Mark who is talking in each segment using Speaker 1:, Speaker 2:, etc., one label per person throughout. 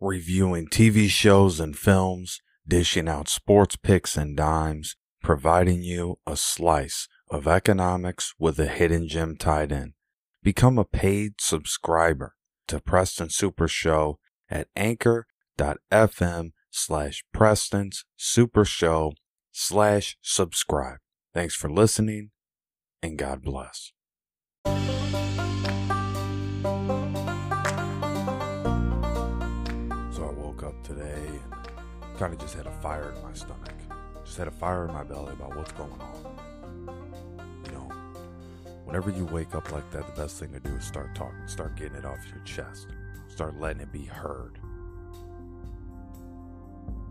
Speaker 1: reviewing TV shows and films, dishing out sports picks and dimes, providing you a slice of economics with a hidden gem tied in. Become a paid subscriber to Preston Super Show at anchor.fm slash Preston's Super Show slash subscribe. Thanks for listening and God bless. Kind of just had a fire in my stomach. Just had a fire in my belly about what's going on. You know, whenever you wake up like that, the best thing to do is start talking, start getting it off your chest, start letting it be heard.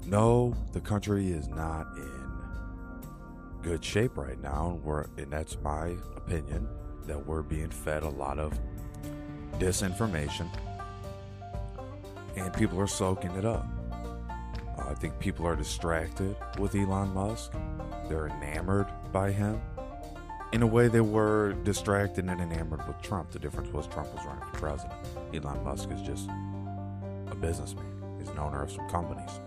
Speaker 1: No, the country is not in good shape right now, and we're and that's my opinion that we're being fed a lot of disinformation, and people are soaking it up. Uh, I think people are distracted with Elon Musk. They're enamored by him. In a way, they were distracted and enamored with Trump. The difference was Trump was running for president. Elon Musk is just a businessman. He's an owner of some companies.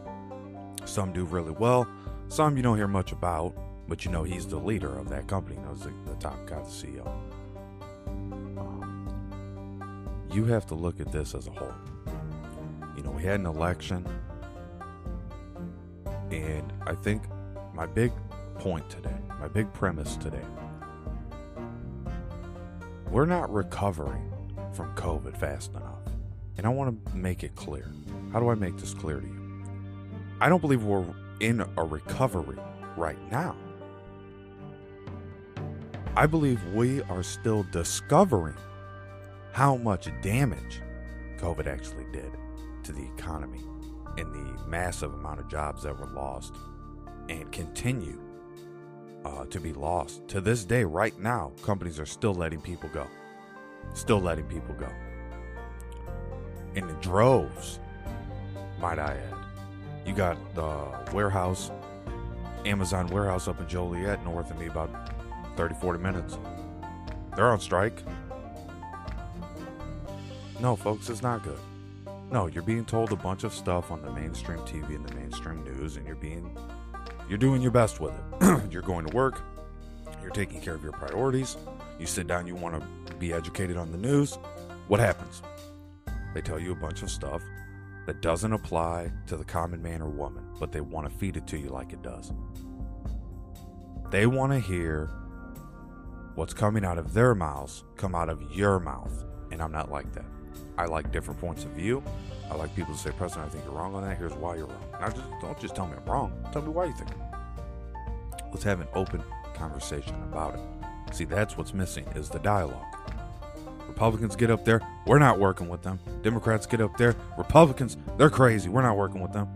Speaker 1: Some do really well. Some you don't hear much about, but you know he's the leader of that company. You know, he's the, the top guy, the CEO. Um, you have to look at this as a whole. You know, we had an election, and I think my big point today, my big premise today, we're not recovering from COVID fast enough. And I want to make it clear. How do I make this clear to you? I don't believe we're in a recovery right now. I believe we are still discovering how much damage COVID actually did to the economy and the massive amount of jobs that were lost and continue uh, to be lost. To this day, right now, companies are still letting people go. Still letting people go. In the droves, might I add. You got the warehouse, Amazon warehouse up in Joliet, north of me, about 30, 40 minutes. They're on strike. No, folks, it's not good. No, you're being told a bunch of stuff on the mainstream TV and the mainstream news, and you're being, you're doing your best with it. you're going to work, you're taking care of your priorities. You sit down, you want to be educated on the news. What happens? They tell you a bunch of stuff that doesn't apply to the common man or woman, but they want to feed it to you like it does. They want to hear what's coming out of their mouths come out of your mouth. And I'm not like that. I like different points of view. I like people to say, President, I think you're wrong on that. Here's why you're wrong. Now, just don't just tell me I'm wrong. Tell me why you think. Let's have an open conversation about it. See, that's what's missing is the dialogue. Republicans get up there, we're not working with them. Democrats get up there, Republicans, they're crazy, we're not working with them.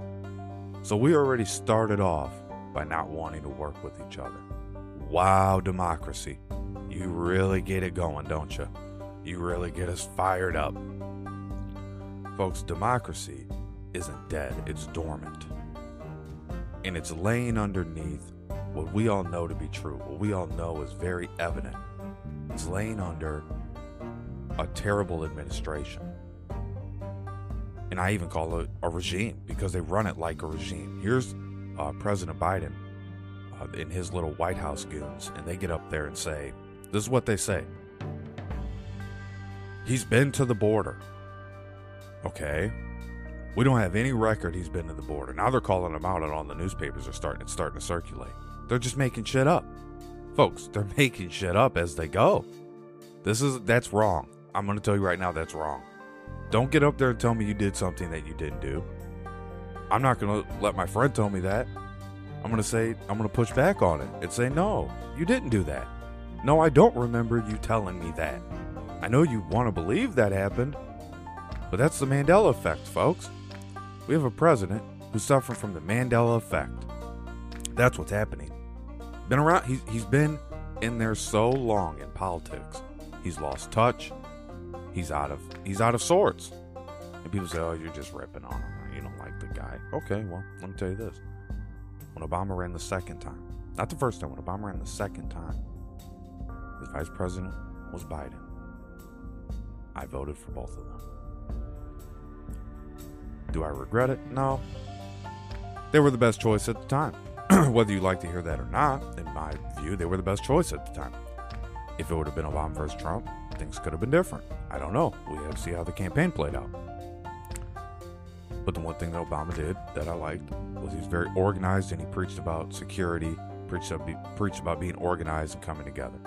Speaker 1: So we already started off by not wanting to work with each other. Wow, democracy. You really get it going, don't you? You really get us fired up. Folks, democracy isn't dead, it's dormant. And it's laying underneath what we all know to be true, what we all know is very evident. It's laying under a terrible administration. And I even call it a regime because they run it like a regime. Here's uh, President Biden uh, in his little White House goons, and they get up there and say, This is what they say. He's been to the border. Okay. We don't have any record he's been to the border. Now they're calling him out, and all the newspapers are starting it's starting to circulate. They're just making shit up. Folks, they're making shit up as they go. This is that's wrong. I'm to tell you right now that's wrong. Don't get up there and tell me you did something that you didn't do. I'm not to let my friend tell me that. I'm to say, I'm to push back on it and say, no, you didn't do that. No, I don't remember you telling me that. I know you want to believe that happened, but that's the Mandela effect, folks. We have a president who's suffering from the Mandela effect. That's what's happening. Been around, he's, he's been in there so long in politics. He's lost touch he's out of he's out of sorts. And people say, "Oh, you're just ripping on him. You don't like the guy." Okay, well, let me tell you this: when Obama ran the second time, not the first time, when Obama ran the second time, the vice president was Biden. I voted for both of them. Do I regret it? No. They were the best choice at the time. Whether you like to hear that or not, in my view, they were the best choice at the time. If it would have been Obama versus Trump, things could have been different. I don't know. We have to see how the campaign played out. But the one thing that Obama did that I liked was he was very organized and he preached about security, preached preached about being organized and coming together.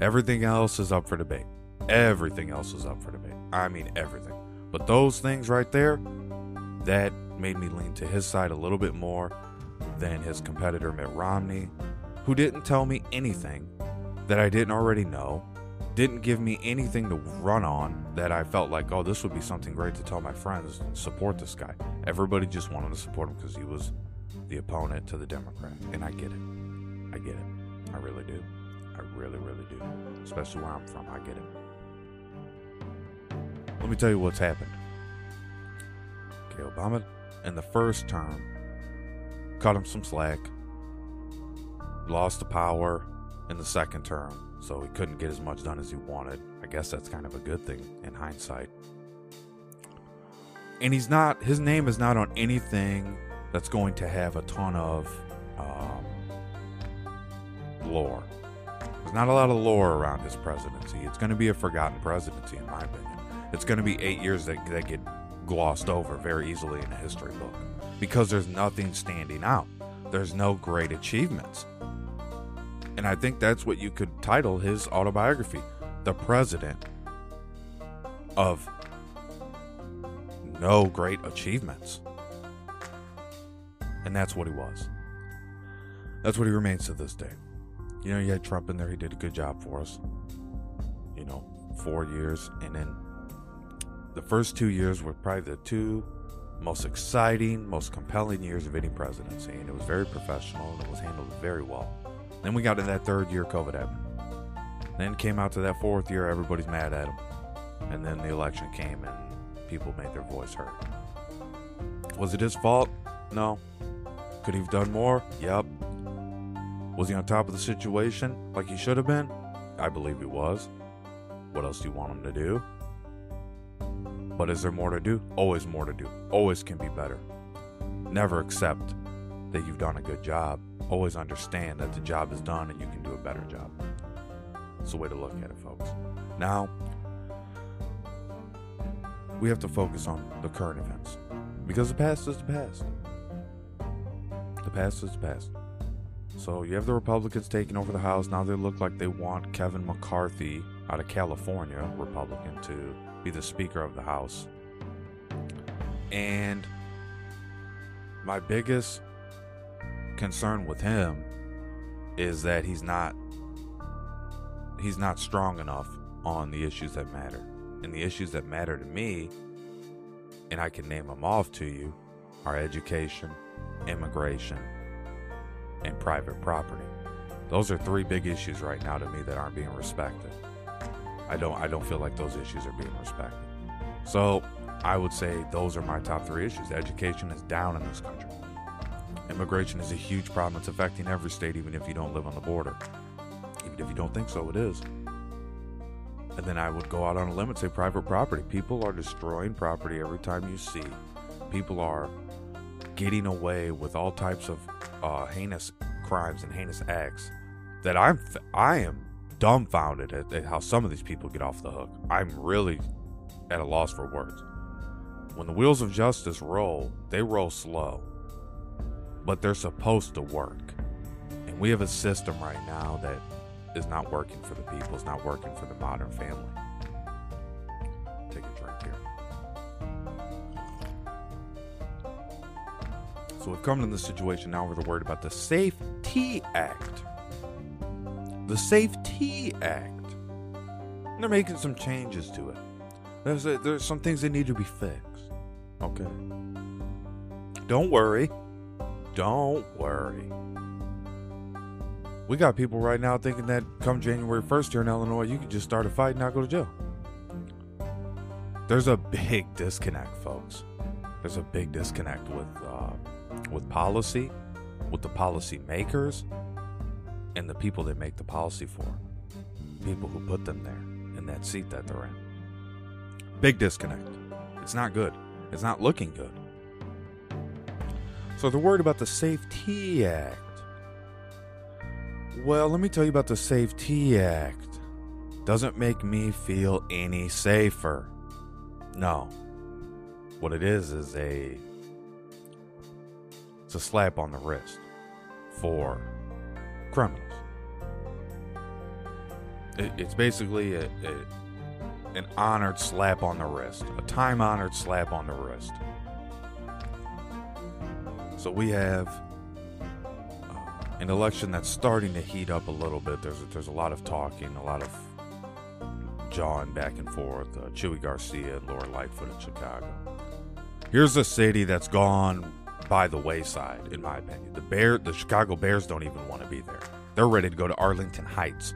Speaker 1: Everything else is up for debate. Everything else is up for debate. I mean, everything. But those things right there, that made me lean to his side a little bit more than his competitor Mitt Romney, who didn't tell me anything that I didn't already know, didn't give me anything to run on that I felt like, oh, this would be something great to tell my friends, support this guy. Everybody just wanted to support him because he was the opponent to the Democrat. And I get it. I get it. I really do. I really, really do. Especially where I'm from. I get it. Let me tell you what's happened. Okay, Obama in the first term cut him some slack, lost the power in the second term, so he couldn't get as much done as he wanted. I guess that's kind of a good thing in hindsight. And he's not, his name is not on anything that's going to have a ton of um, lore. There's not a lot of lore around his presidency. It's going to be a forgotten presidency, in my opinion. It's going to be eight years that, that get glossed over very easily in a history book because there's nothing standing out. There's no great achievements. And I think that's what you could title his autobiography The President of No Great Achievements. And that's what he was. That's what he remains to this day. You know, you had Trump in there, he did a good job for us. You know, four years. And then the first two years were probably the two most exciting, most compelling years of any presidency. And it was very professional and it was handled very well. Then we got to that third year, COVID happened. Then came out to that fourth year, everybody's mad at him. And then the election came and people made their voice heard. Was it his fault? No. Could he have done more? Yep. Was he on top of the situation like he should have been? I believe he was. What else do you want him to do? But is there more to do? Always more to do. Always can be better. Never accept that you've done a good job always understand that the job is done and you can do a better job. It's the way to look at it, folks. Now, we have to focus on the current events because the past is the past. The past is the past. So you have the Republicans taking over the House. Now they look like they want Kevin McCarthy out of California, Republican, to be the Speaker of the House. And my biggest concern with him is that he's not he's not strong enough on the issues that matter. And the issues that matter to me, and I can name them off to you, are education, immigration, and private property. Those are three big issues right now to me that aren't being respected. I don't I don't feel like those issues are being respected. So I would say those are my top three issues. Education is down in this country. Immigration is a huge problem. It's affecting every state, even if you don't live on the border. Even if you don't think so, it is. And then I would go out on a limb and say private property. People are destroying property every time you see. People are getting away with all types of uh, heinous crimes and heinous acts that I'm I am dumbfounded at, at how some of these people get off the hook. I'm really at a loss for words. When the wheels of justice roll, they roll slow but they're supposed to work. And we have a system right now that is not working for the people, it's not working for the modern family. Take a drink here. So we've come to this situation now where they're worried about the Safety Act. The Safety Act. And they're making some changes to it. There's, a, there's some things that need to be fixed. Okay. Don't worry. Don't worry. We got people right now thinking that come January 1st here in Illinois, you can just start a fight and not go to jail. There's a big disconnect, folks. There's a big disconnect with uh, with policy, with the policy makers, and the people that make the policy for. People who put them there in that seat that they're in. Big disconnect. It's not good. It's not looking good. So they're worried about the Safety Act. Well, let me tell you about the Safety Act. Doesn't make me feel any safer. No. What it is is a it's a slap on the wrist for criminals. It, it's basically a, a, an honored slap on the wrist, a time honored slap on the wrist. So we have uh, an election that's starting to heat up a little bit. There's a, there's a lot of talking, a lot of jawing back and forth. Uh, Chuy Garcia and Lori Lightfoot in Chicago. Here's a city that's gone by the wayside, in my opinion. The Bear, the Chicago Bears don't even want to be there. They're ready to go to Arlington Heights.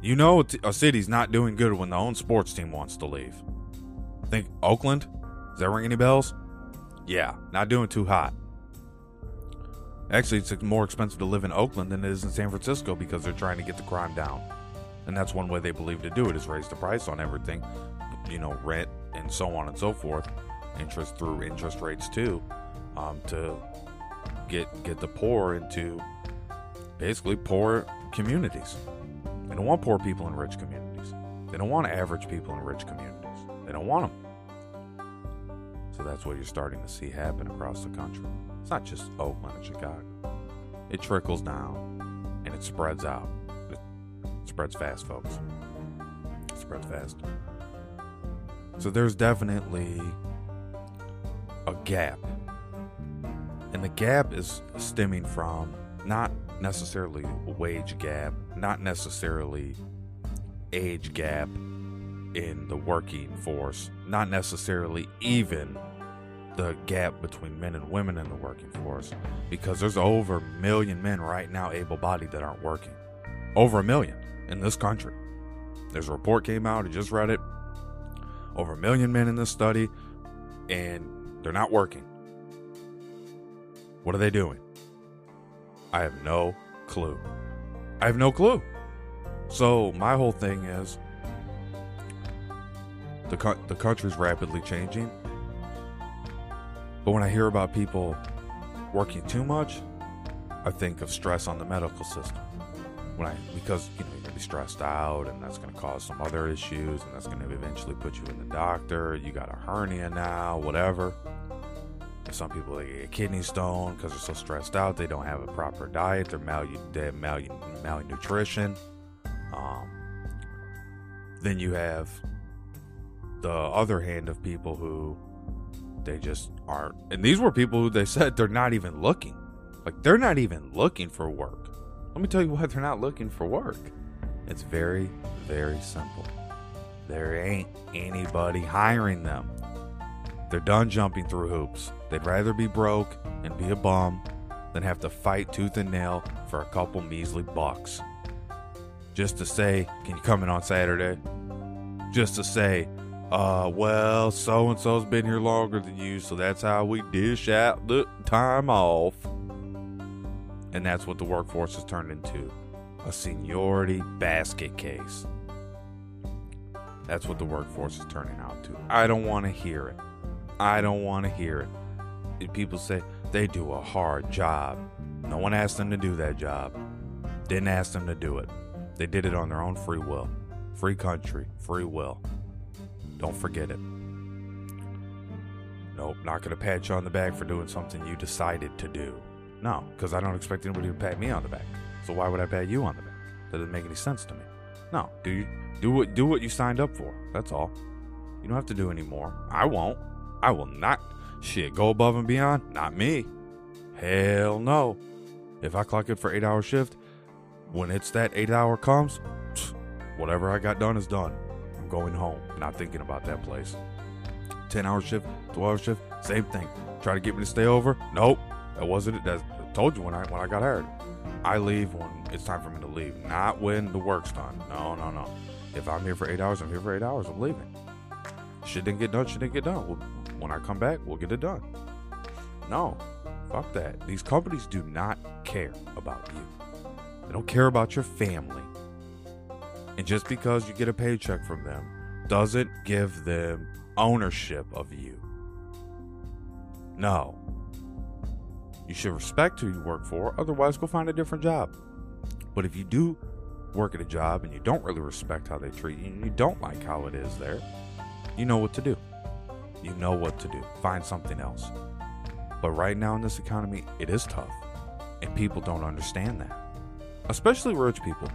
Speaker 1: You know a city's not doing good when the own sports team wants to leave. Think Oakland? Does that ring any bells? Yeah, not doing too hot. Actually, it's more expensive to live in Oakland than it is in San Francisco because they're trying to get the crime down. And that's one way they believe to do it is raise the price on everything, you know, rent and so on and so forth, interest through interest rates too, um, to get get the poor into basically poor communities. They don't want poor people in rich communities. They don't want average people in rich communities. They don't want them. So that's what you're starting to see happen across the country. It's not just Oakland and Chicago. It trickles down and it spreads out. It spreads fast, folks. It spreads fast. So there's definitely a gap. And the gap is stemming from not necessarily wage gap, not necessarily age gap in the working force, not necessarily even the gap between men and women in the working force, because there's over a million men right now able bodied that aren't working. Over a million in this country. There's a report came out, I just read it. Over a million men in this study, and they're not working. What are they doing? I have no clue. I have no clue. So my whole thing is the co- the country's rapidly changing. But when I hear about people working too much, I think of stress on the medical system. When I because you know you're gonna be stressed out, and that's gonna cause some other issues, and that's gonna eventually put you in the doctor. You got a hernia now, whatever. Some people they get a kidney stone because they're so stressed out. They don't have a proper diet. They're, mal- they mal- malnutrition. Um, then you have the other hand of people who they just aren't. And these were people who they said they're not even looking. Like they're not even looking for work. Let me tell you why they're not looking for work. It's very, very simple. There ain't anybody hiring them. They're done jumping through hoops. They'd rather be broke and be a bum than have to fight tooth and nail for a couple measly bucks. Just to say, can you come in on Saturday? Just to say, uh, well, so and so's been here longer than you, so that's how we dish out the time off. And that's what the workforce has turned into a seniority basket case. That's what the workforce is turning out to. I don't want to hear it. I don't want to hear it. People say they do a hard job. No one asked them to do that job. Didn't ask them to do it. They did it on their own free will. Free country, free will. Don't forget it. Nope, not going to pat you on the back for doing something you decided to do. No, because I don't expect anybody to pat me on the back. So why would I pat you on the back? That doesn't make any sense to me. No, do you do what do what you signed up for. That's all. You don't have to do any more. I won't. I will not. Shit, go above and beyond? Not me. Hell no. If I clock it for eight hour shift, when it's that eight hour comes, whatever I got done is done. I'm going home, not thinking about that place. 10 hour shift, 12 hour shift, same thing. Try to get me to stay over? Nope. That wasn't it. That told you when I when I got hired. I leave when it's time for me to leave, not when the work's done. No, no, no. If I'm here for eight hours, I'm here for eight hours. I'm leaving. Shit didn't get done. Shit didn't get done. Well, when I come back, we'll get it done. No, fuck that. These companies do not care about you. They don't care about your family. And just because you get a paycheck from them doesn't give them ownership of you. No, You should respect who you work for, otherwise, go find a different job. But if you do work at a job and you don't really respect how they treat you and you don't like how it is there, you know what to do. You know what to do. Find something else. But right now in this economy, it is tough. And people don't understand that. Especially rich people.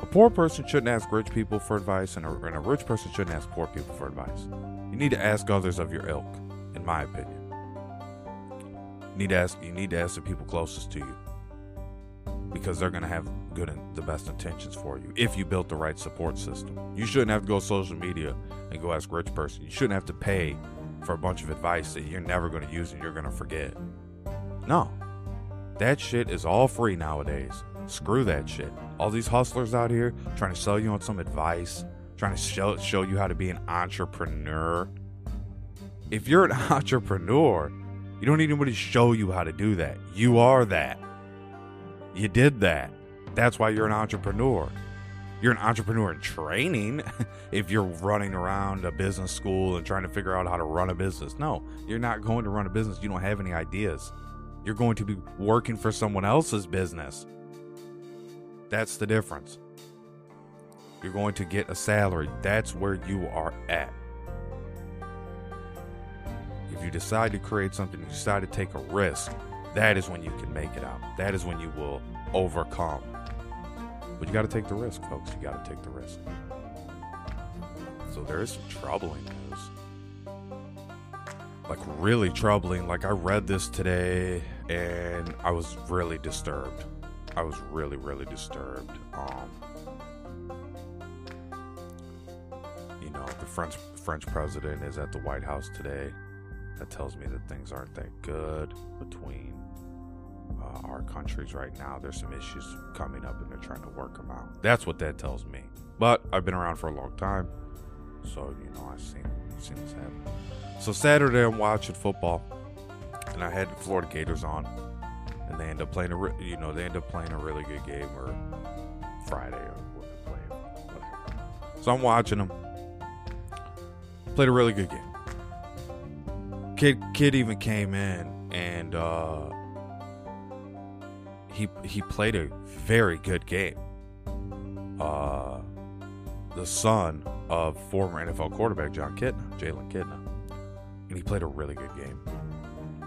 Speaker 1: A poor person shouldn't ask rich people for advice, and a, and a rich person shouldn't ask poor people for advice. You need to ask others of your ilk, in my opinion. You need to ask. You need to ask the people closest to you, because they're going to have good and the best intentions for you. If you built the right support system, you shouldn't have to go social media and go ask rich person. You shouldn't have to pay for a bunch of advice that you're never going to use and you're going to forget. No, that shit is all free nowadays. Screw that shit. All these hustlers out here trying to sell you on some advice, trying to show, show you how to be an entrepreneur. If you're an entrepreneur, you don't need anybody to show you how to do that. You are that. You did that. That's why you're an entrepreneur. You're an entrepreneur in training if you're running around a business school and trying to figure out how to run a business. No, you're not going to run a business. You don't have any ideas. You're going to be working for someone else's business. That's the difference. You're going to get a salary. That's where you are at. If you decide to create something, you decide to take a risk, that is when you can make it out. That is when you will overcome. But you got to take the risk, folks. You got to take the risk. So there is some troubling news. Like, really troubling. Like, I read this today and I was really disturbed. I was really, really disturbed. Um, you know, the French French president is at the White House today. That tells me that things aren't that good between uh, our countries right now. There's some issues coming up, and they're trying to work them out. That's what that tells me. But I've been around for a long time, so you know I've seen seen this happen. So Saturday, I'm watching football, and I had the Florida Gators on and they end up playing a re- you know they end up playing a really good game or Friday or whatever. So I'm watching them. Played a really good game. Kid kid even came in and uh, he he played a very good game. Uh, the son of former NFL quarterback Jon Kitna, Jalen Kitna, and he played a really good game.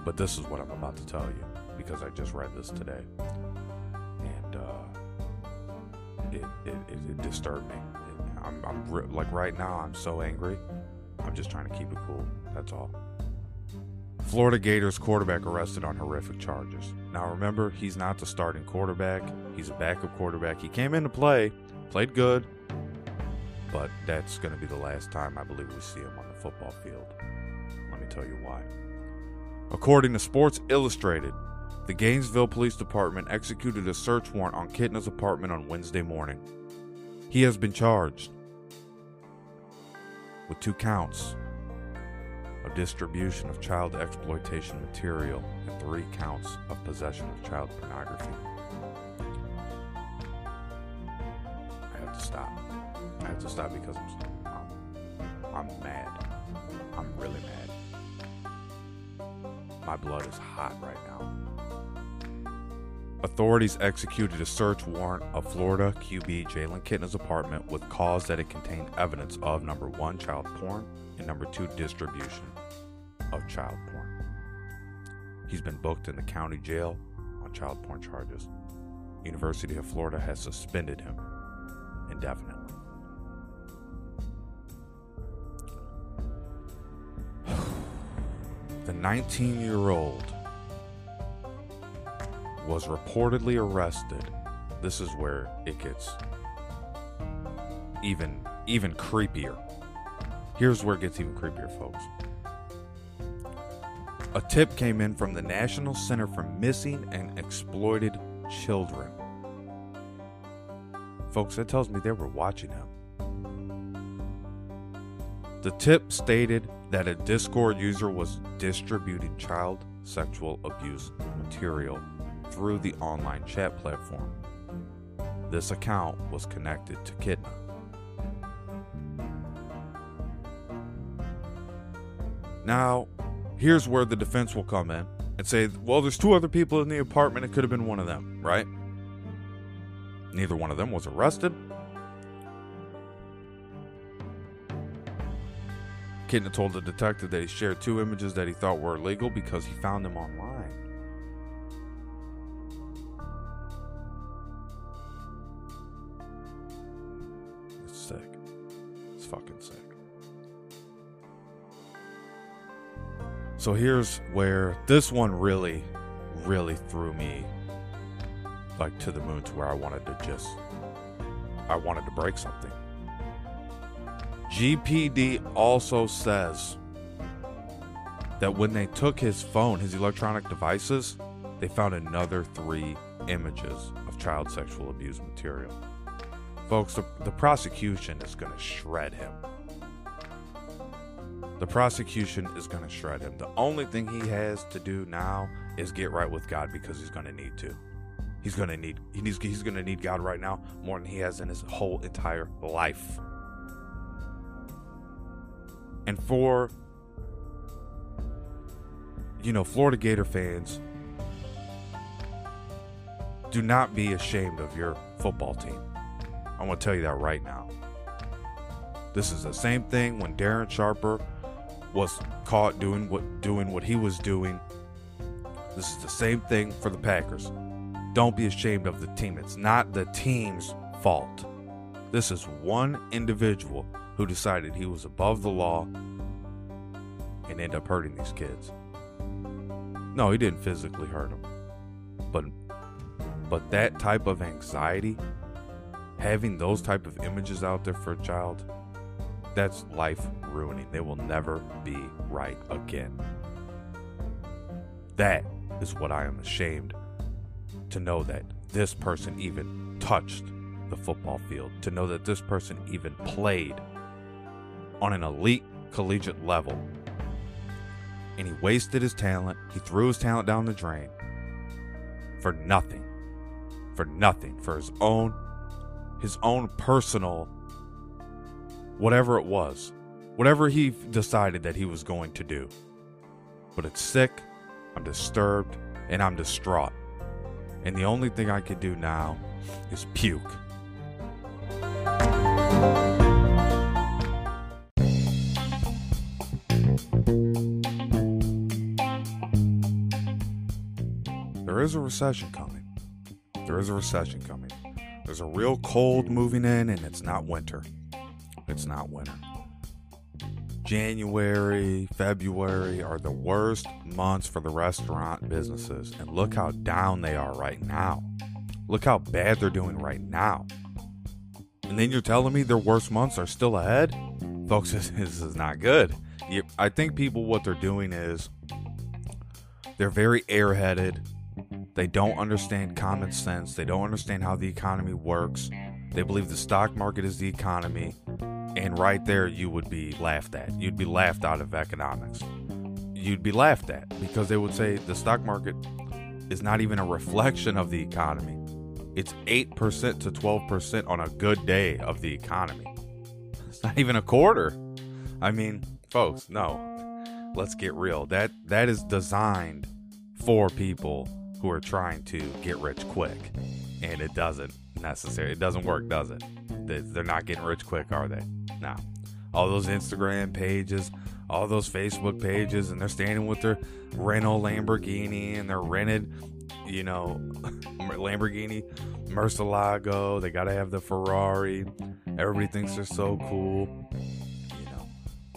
Speaker 1: But this is what I'm about to tell you because I just read this today, and uh, it, it, it, it disturbed me. It, I'm, I'm like right now, I'm so angry. I'm just trying to keep it cool. That's all. Florida Gators quarterback arrested on horrific charges. Now remember, he's not the starting quarterback. He's a backup quarterback. He came in to play, played good, but that's going to be the last time I believe we see him on the football field. Let me tell you why. According to Sports Illustrated, the Gainesville Police Department executed a search warrant on Kitna's apartment on Wednesday morning. He has been charged with two counts distribution of child exploitation material and three counts of possession of child pornography. I have to stop. I have to stop because I'm, I'm, I'm mad. I'm really mad. My blood is hot right now. Authorities executed a search warrant of Florida QB Jalen Kitna's apartment with cause that it contained evidence of number one, child porn, and number two, distribution of child porn. He's been booked in the county jail on child porn charges. University of Florida has suspended him indefinitely. the 19 year old was reportedly arrested. This is where it gets even even creepier. Here's where it gets even creepier, folks. A tip came in from the National Center for Missing and Exploited Children. Folks, that tells me they were watching him. The tip stated that a Discord user was distributing child sexual abuse material through the online chat platform. This account was connected to Kitna. Now, here's where the defense will come in and say, well, there's two other people in the apartment. It could have been one of them, right? Neither one of them was arrested. Kitna told the detective that he shared two images that he thought were illegal because he found them online. So here's where this one really, really threw me like to the moon to where I wanted to just, I wanted to break something. GPD also says that when they took his phone, his electronic devices, they found another three images of child sexual abuse material. Folks, the, the prosecution is going to shred him. The prosecution is going to shred him. The only thing he has to do now is get right with God because he's going to need to. He's going to need he needs, he's going to need God right now more than he has in his whole entire life. And for you know, Florida Gator fans, do not be ashamed of your football team. I'm going to tell you that right now. This is the same thing when Darren Sharper was caught doing what doing what he was doing. This is the same thing for the Packers. Don't be ashamed of the team. It's not the team's fault. This is one individual who decided he was above the law and end up hurting these kids. No, he didn't physically hurt them. But but that type of anxiety, having those type of images out there for a child, that's life ruining. They will never be right again. That is what I am ashamed to know that this person even touched the football field, to know that this person even played on an elite collegiate level. And he wasted his talent, he threw his talent down the drain for nothing. For nothing. For his own his own personal whatever it was, whatever he decided that he was going to do. But it's sick, I'm disturbed, and I'm distraught. And the only thing I can do now is puke. There is a recession coming. There is a recession coming. There's a real cold moving in, and it's not winter. It's not winter. January, February are the worst months for the restaurant businesses. And look how down they are right now. Look how bad they're doing right now. And then you're telling me their worst months are still ahead? Folks, this, this is not good. You, I think people, what they're doing is they're very airheaded. They don't understand common sense. They don't understand how the economy works. They believe the stock market is the economy. And right there, you would be laughed at. You'd be laughed out of economics. You'd be laughed at because they would say the stock market is not even a reflection of the economy. It's 8% to 12% on a good day of the economy. It's not even a quarter. I mean, folks, no. Let's get real. That that is designed for people who are trying to get rich quick. And it doesn't necessarily it doesn't work, does it? They're not getting rich quick, are they? now. All those Instagram pages, all those Facebook pages, and they're standing with their rental Lamborghini and they're rented, you know, Lamborghini Murcielago. They got to have the Ferrari. Everybody thinks they're so cool. You know,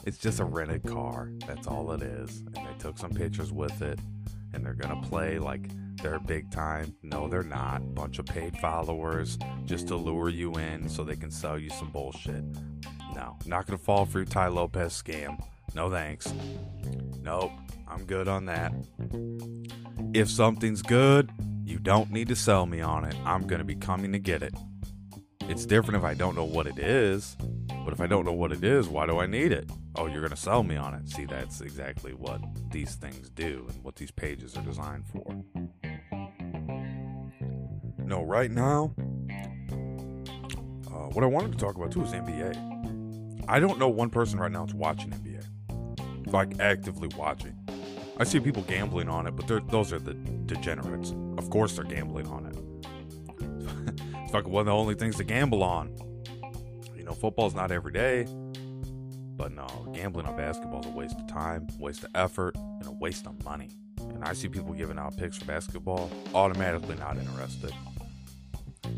Speaker 1: it's just a rented car. That's all it is. And they took some pictures with it and they're going to play like they're big time. No, they're not. Bunch of paid followers just to lure you in so they can sell you some bullshit. No, not gonna fall for your Tai Lopez scam. No thanks. Nope, I'm good on that. If something's good, you don't need to sell me on it. I'm gonna be coming to get it. It's different if I don't know what it is, but if I don't know what it is, why do I need it? Oh, you're gonna sell me on it. See, that's exactly what these things do and what these pages are designed for. No, right now, uh, what I wanted to talk about too is NBA. I don't know one person right now that's watching NBA, like actively watching. I see people gambling on it, but those are the degenerates. Of course, they're gambling on it. It's like one of the only things to gamble on. You know, football's not every day, but no, gambling on basketball is a waste of time, waste of effort, and a waste of money. And I see people giving out picks for basketball, automatically not interested.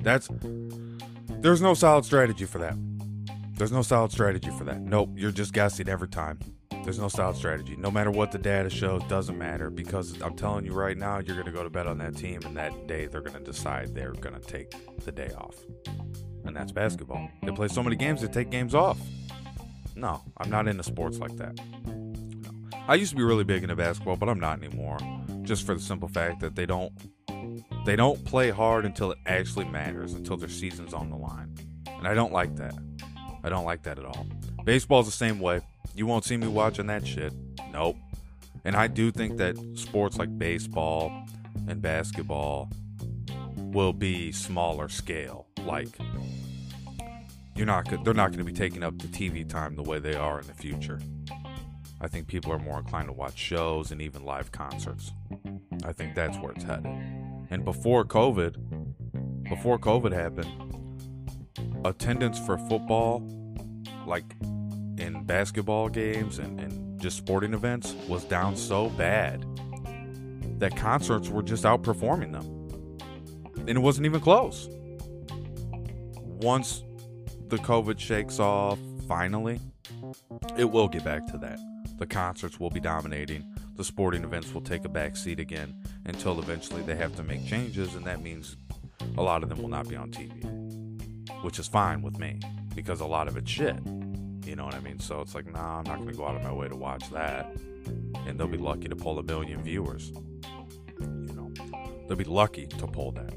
Speaker 1: That's there's no solid strategy for that. There's no solid strategy for that. Nope, you're just guessing every time. There's no solid strategy. No matter what the data shows, doesn't matter because I'm telling you right now, you're going to go to bed on that team, and that day they're going to decide they're going to take the day off. And that's basketball. They play so many games, they take games off. No, I'm not into sports like that. No. I used to be really big into basketball, but I'm not anymore. Just for the simple fact that they don't they don't play hard until it actually matters, until their season's on the line. And I don't like that. I don't like that at all. Baseball's the same way. You won't see me watching that shit. Nope. And I do think that sports like baseball and basketball will be smaller scale. Like you're not they're not going to be taking up the TV time the way they are in the future. I think people are more inclined to watch shows and even live concerts. I think that's where it's headed. And before COVID, before COVID happened, attendance for football, like basketball games and, and just sporting events was down so bad that concerts were just outperforming them. And it wasn't even close. Once the COVID shakes off, finally, it will get back to that. The concerts will be dominating. The sporting events will take a back seat again until eventually they have to make changes, and that means a lot of them will not be on TV, which is fine with me because a lot of it's shit. You know what I mean? So it's like, nah, I'm not going to go out of my way to watch that. And they'll be lucky to pull a million viewers. You know, they'll be lucky to pull that.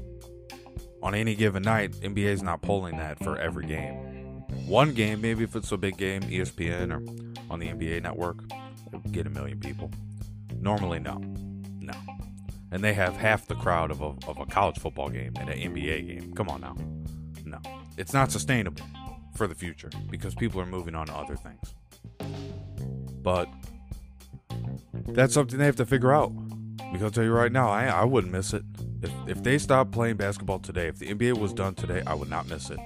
Speaker 1: On any given night, NBA's not pulling that for every game. One game, maybe if it's a big game, ESPN or on the NBA network, get a million people. Normally, no. No. And they have half the crowd of a, of a college football game and an NBA game. Come on now. No. It's not sustainable for the future because people are moving on to other things. But that's something they have to figure out. Because I'll tell you right now, I, I wouldn't miss it. If, if they stopped playing basketball today, if the NBA was done today, I would not miss it.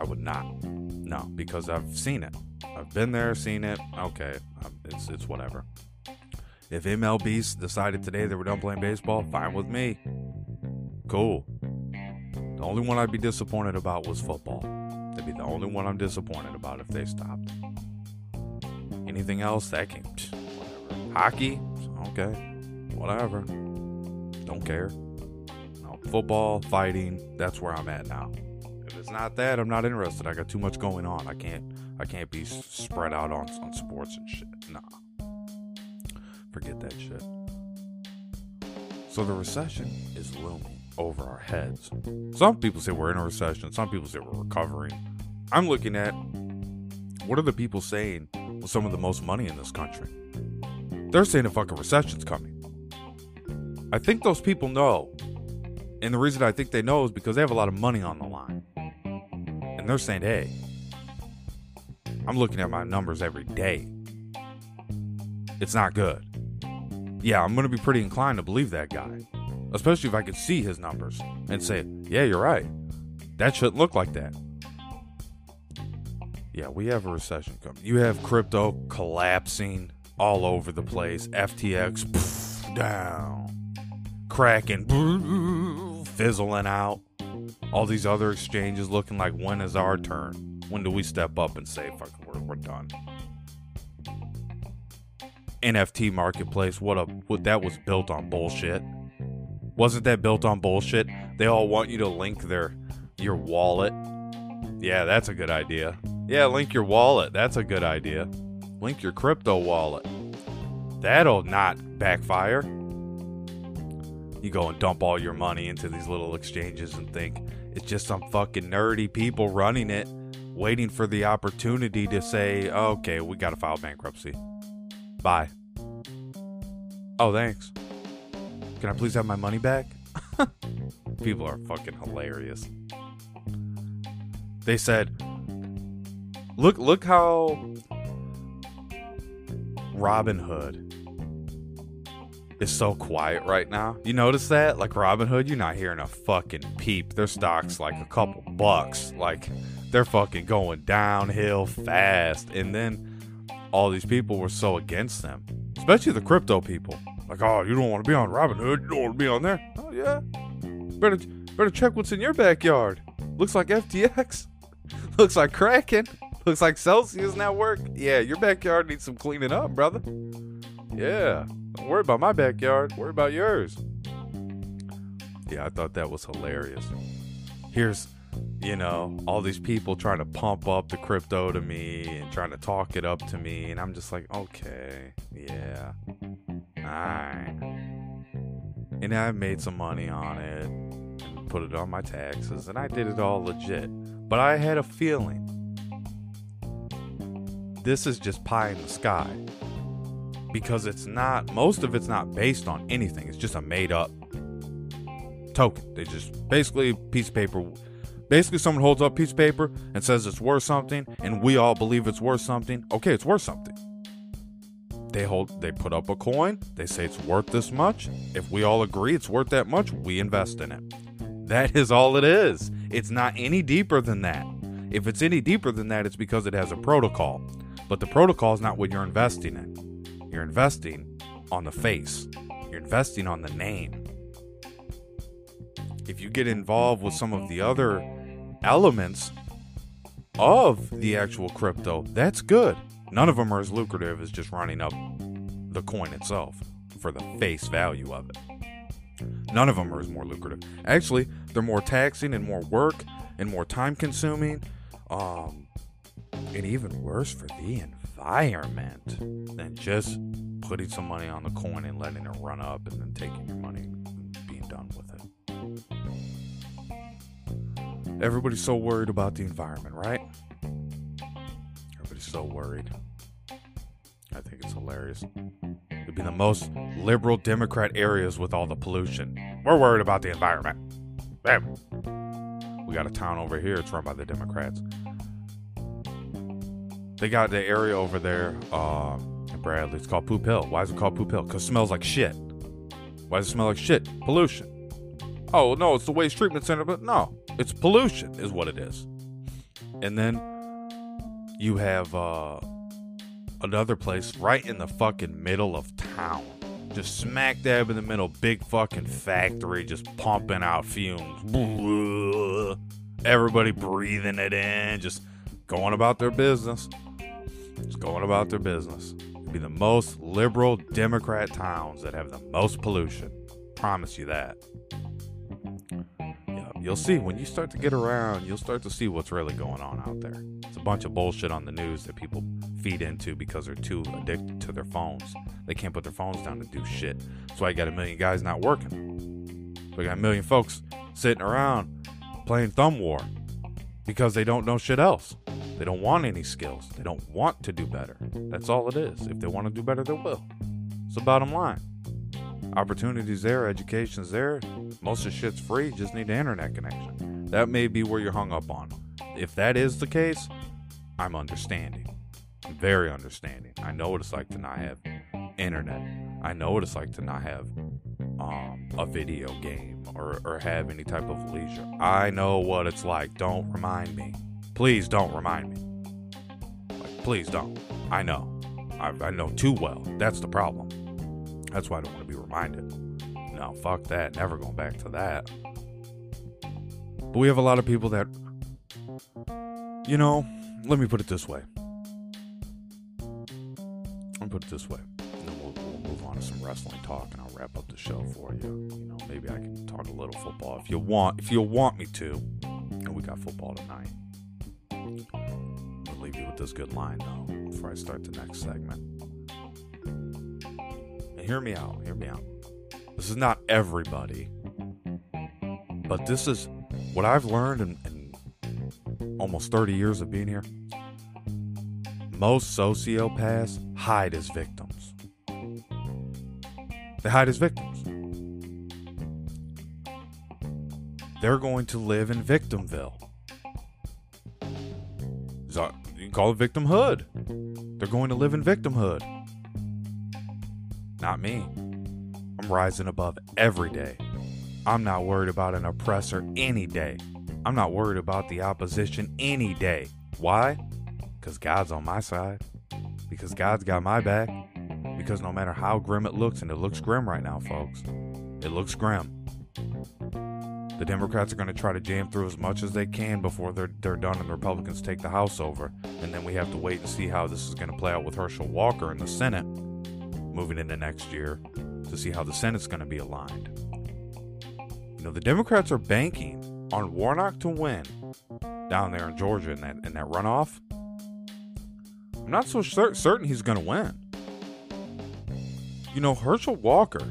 Speaker 1: I would not. No, because I've seen it. I've been there, seen it. Okay, um, it's it's whatever. If MLB decided today they were done playing baseball, fine with me. Cool. The only one I'd be disappointed about was football. That'd be the only one I'm disappointed about if they stopped. Anything else, that can. Whatever. Hockey? Okay. Whatever. Don't care. No, football, fighting, that's where I'm at now. If it's not that, I'm not interested. I got too much going on. I can't I can't be spread out on, on sports and shit. Nah. Forget that shit. So the recession is looming over our heads. Some people say we're in a recession, some people say we're recovering. I'm looking at what are the people saying with some of the most money in this country? They're saying a fucking recession's coming. I think those people know. And the reason I think they know is because they have a lot of money on the line. And they're saying, hey, I'm looking at my numbers every day. It's not good. Yeah, I'm going to be pretty inclined to believe that guy especially if I could see his numbers and say, yeah, you're right. That shouldn't look like that. Yeah, we have a recession coming. You have crypto collapsing all over the place. FTX poof, down, cracking, fizzling out. All these other exchanges looking like when is our turn? When do we step up and say, we're, we're done? NFT marketplace, what a what that was built on bullshit. Wasn't that built on bullshit? They all want you to link their your wallet. Yeah, that's a good idea. Yeah, link your wallet. That's a good idea. Link your crypto wallet. That'll not backfire. You go and dump all your money into these little exchanges and think it's just some fucking nerdy people running it, waiting for the opportunity to say, okay, we got to file bankruptcy. Bye. Oh, thanks. Can I please have my money back? People are fucking hilarious. They said, "Look, look how Robinhood is so quiet right now. You notice that? Like Robinhood, you're not hearing a fucking peep. Their stock's like a couple bucks. Like they're fucking going downhill fast. And then all these people were so against them, especially the crypto people. Like, oh, you don't want to be on Robinhood. You don't want to be on there. Oh yeah. Better better check what's in your backyard. Looks like FTX. Looks like Kraken. Looks like Celsius Network. Yeah, your backyard needs some cleaning up, brother. Yeah. Don't worry about my backyard. Worry about yours. Yeah, I thought that was hilarious. Here's, you know, all these people trying to pump up the crypto to me and trying to talk it up to me. And I'm just like, okay, yeah. And I made some money on it and put it on my taxes. And I did it all legit. But I had a feeling this is just pie in the sky. Because it's not most of it's not based on anything. It's just a made up token. They just basically piece of paper. Basically someone holds up a piece of paper and says it's worth something and we all believe it's worth something. Okay it's worth something they hold they put up a coin they say it's worth this much if we all agree it's worth that much we invest in it that is all it is it's not any deeper than that if it's any deeper than that it's because it has a protocol but the protocol is not what you're investing in. You're investing on the face, you're investing on the name. If you get involved with some of the other elements of the actual crypto, that's good. None of them are as lucrative as just running up the coin itself for the face value of it. None of them are as more lucrative. Actually, they're more taxing and more work and more time consuming. Um, and even worse for the environment than just putting some money on the coin and letting it run up and then taking your money and being done with it. Everybody's so worried about the environment, right? So worried. I think it's hilarious. It'd be the most liberal Democrat areas with all the pollution. We're worried about the environment. Bam. We got a town over here, it's run by the Democrats. They got the area over there uh, in Bradley. It's called Poop Hill. Why is it called Poop Hill? Because it smells like shit. Why does it smell like shit? Pollution. Oh, no, it's the waste treatment center. But no, it's pollution, is what it is. And then you have uh, another place right in the fucking middle of town. Just smack dab in the middle, big fucking factory just pumping out fumes. Everybody breathing it in, just going about their business just going about their business. It'd be the most liberal Democrat towns that have the most pollution. Promise you that. You'll see when you start to get around, you'll start to see what's really going on out there. It's a bunch of bullshit on the news that people feed into because they're too addicted to their phones. They can't put their phones down to do shit. That's why you got a million guys not working. We got a million folks sitting around playing thumb war because they don't know shit else. They don't want any skills. They don't want to do better. That's all it is. If they want to do better, they will. It's the bottom line. Opportunities there, education's there. Most of the shit's free. Just need an internet connection. That may be where you're hung up on. If that is the case, I'm understanding. Very understanding. I know what it's like to not have internet. I know what it's like to not have um, a video game or, or have any type of leisure. I know what it's like. Don't remind me. Please don't remind me. Like, please don't. I know. I, I know too well. That's the problem. That's why I don't want be. No, fuck that. Never going back to that. But we have a lot of people that, you know, let me put it this way. Let me put it this way. And then we'll, we'll move on to some wrestling talk and I'll wrap up the show for you. You know, maybe I can talk a little football if you want, if you want me to. And we got football tonight. I'll leave you with this good line though before I start the next segment. And hear me out, hear me out. This is not everybody, but this is what I've learned in, in almost 30 years of being here. Most sociopaths hide as victims. They hide as victims. They're going to live in victimville. You can call it victimhood. They're going to live in victimhood. Not me. I'm rising above every day. I'm not worried about an oppressor any day. I'm not worried about the opposition any day. Why? Because God's on my side. Because God's got my back. Because no matter how grim it looks, and it looks grim right now, folks, it looks grim. The Democrats are going to try to jam through as much as they can before they're, they're done and the Republicans take the House over. And then we have to wait and see how this is going to play out with Herschel Walker in the Senate moving into next year to see how the Senate's going to be aligned. You know, the Democrats are banking on Warnock to win down there in Georgia in that in that runoff. I'm not so cer- certain he's going to win. You know, Herschel Walker.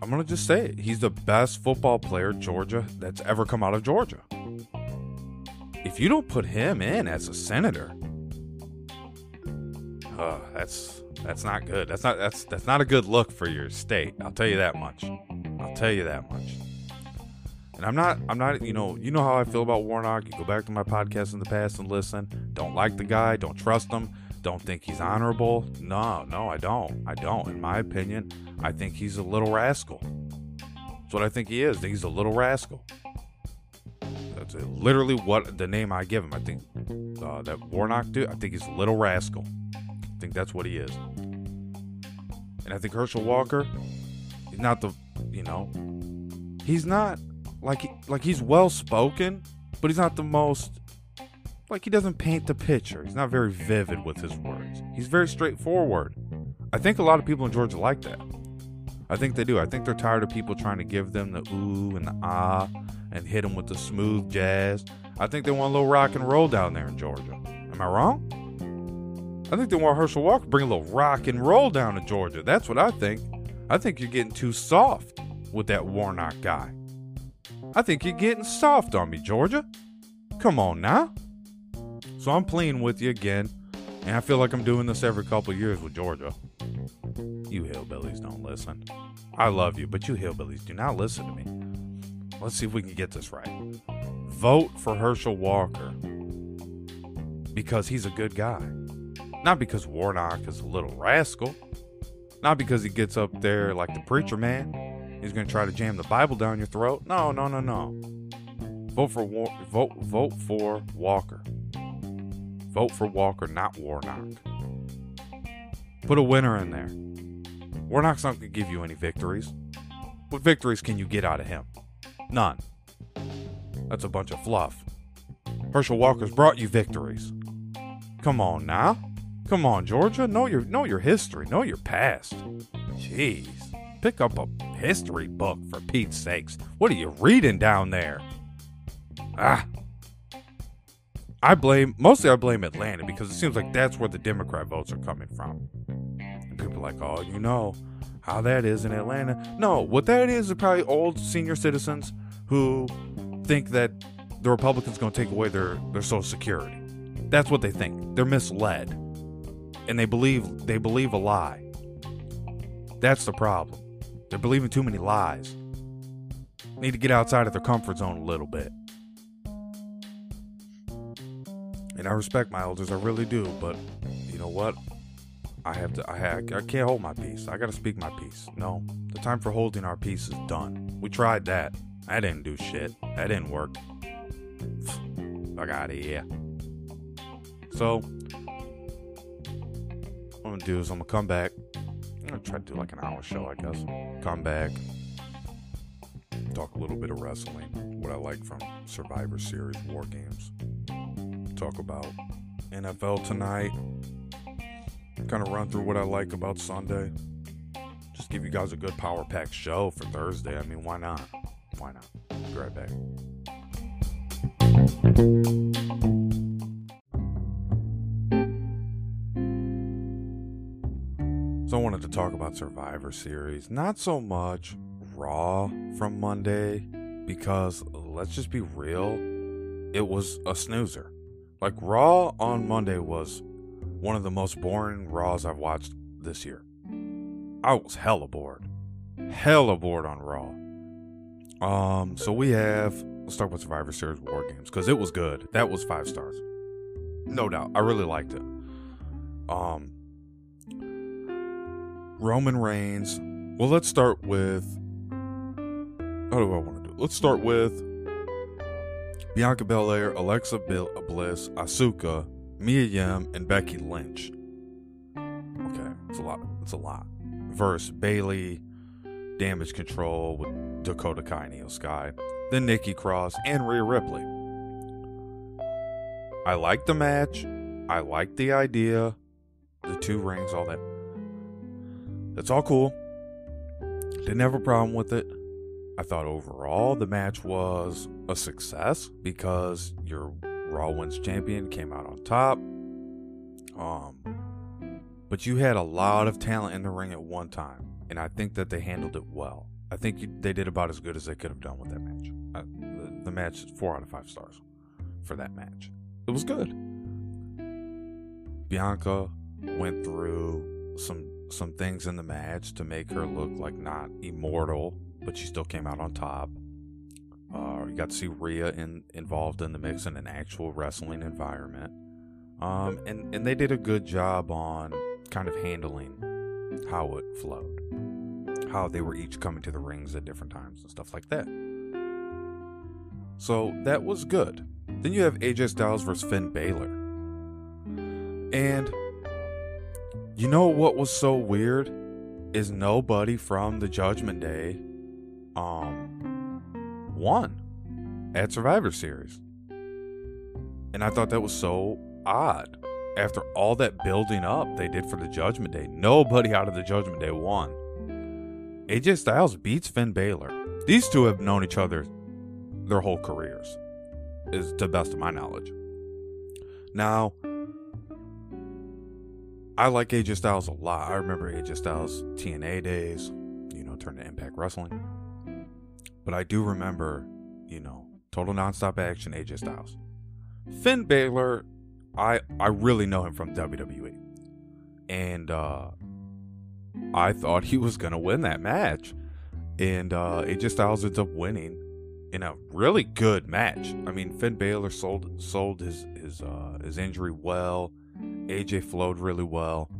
Speaker 1: I'm going to just say it. He's the best football player Georgia that's ever come out of Georgia. If you don't put him in as a senator, uh, that's that's not good. That's not that's that's not a good look for your state. I'll tell you that much. I'll tell you that much. And I'm not I'm not you know you know how I feel about Warnock. You go back to my podcast in the past and listen. Don't like the guy. Don't trust him. Don't think he's honorable. No, no, I don't. I don't. In my opinion, I think he's a little rascal. That's what I think he is. He's a little rascal. That's literally what the name I give him. I think uh, that Warnock dude. I think he's a little rascal. I think that's what he is. And I think Herschel Walker, he's not the, you know, he's not like like he's well spoken, but he's not the most like he doesn't paint the picture. He's not very vivid with his words. He's very straightforward. I think a lot of people in Georgia like that. I think they do. I think they're tired of people trying to give them the ooh and the ah and hit them with the smooth jazz. I think they want a little rock and roll down there in Georgia. Am I wrong? I think they want Herschel Walker to bring a little rock and roll down to Georgia. That's what I think. I think you're getting too soft with that Warnock guy. I think you're getting soft on me, Georgia. Come on now. So I'm playing with you again, and I feel like I'm doing this every couple years with Georgia. You hillbillies don't listen. I love you, but you hillbillies do not listen to me. Let's see if we can get this right. Vote for Herschel Walker because he's a good guy. Not because Warnock is a little rascal. Not because he gets up there like the preacher man. He's going to try to jam the Bible down your throat. No, no, no, no. Vote for vote vote for Walker. Vote for Walker, not Warnock. Put a winner in there. Warnock's not going to give you any victories. What victories can you get out of him? None. That's a bunch of fluff. Herschel Walker's brought you victories. Come on now. Come on, Georgia. Know your know your history. Know your past. Jeez. Pick up a history book for Pete's sakes. What are you reading down there? Ah, I blame mostly I blame Atlanta because it seems like that's where the Democrat votes are coming from. And people are like, oh, you know how that is in Atlanta. No, what that is is probably old senior citizens who think that the Republicans going to take away their their Social Security. That's what they think. They're misled, and they believe they believe a lie. That's the problem. They're believing too many lies. Need to get outside of their comfort zone a little bit. and I respect my elders, I really do. But you know what? I have to. I, have, I can't hold my peace. I got to speak my peace. No, the time for holding our peace is done. We tried that. That didn't do shit. That didn't work. Fuck out of here. So, I'm gonna do is I'm gonna come back. I'm gonna try to do like an hour show, I guess. Come back, talk a little bit of wrestling, what I like from Survivor Series War Games talk about NFL tonight. Kind of run through what I like about Sunday. Just give you guys a good power pack show for Thursday. I mean, why not? Why not? Be right back. I wanted to talk about Survivor Series. Not so much Raw from Monday, because let's just be real, it was a snoozer. Like Raw on Monday was one of the most boring Raws I've watched this year. I was hella bored. Hella bored on Raw. Um, so we have let's talk about Survivor Series War Games, because it was good. That was five stars. No doubt. I really liked it. Um Roman Reigns. Well, let's start with. How do I want to do? Let's start with Bianca Belair, Alexa Bliss, Asuka, Mia Yim, and Becky Lynch. Okay, it's a lot. It's a lot. Verse Bayley, Damage Control with Dakota Kai and Sky, then Nikki Cross and Rhea Ripley. I like the match. I like the idea. The two rings, all that. That's all cool. Didn't have a problem with it. I thought overall the match was a success because your Raw Women's Champion came out on top. Um, but you had a lot of talent in the ring at one time, and I think that they handled it well. I think they did about as good as they could have done with that match. Uh, the, the match four out of five stars for that match. It was good. Bianca went through some some things in the match to make her look like not immortal, but she still came out on top. Uh, you got to see Rhea in, involved in the mix in an actual wrestling environment. Um, and, and they did a good job on kind of handling how it flowed, how they were each coming to the rings at different times and stuff like that. So that was good. Then you have AJ Styles versus Finn Balor. And you know what was so weird is nobody from the Judgment Day um won at Survivor Series. And I thought that was so odd. After all that building up they did for the Judgment Day, nobody out of the Judgment Day won. AJ Styles beats Finn Balor. These two have known each other their whole careers, is to best of my knowledge. Now, I like AJ Styles a lot. I remember AJ Styles TNA days, you know, turned to Impact Wrestling. But I do remember, you know, total nonstop action AJ Styles. Finn Balor, I I really know him from WWE. And uh I thought he was gonna win that match. And uh AJ Styles ends up winning in a really good match. I mean, Finn Balor sold sold his his uh his injury well AJ flowed really well,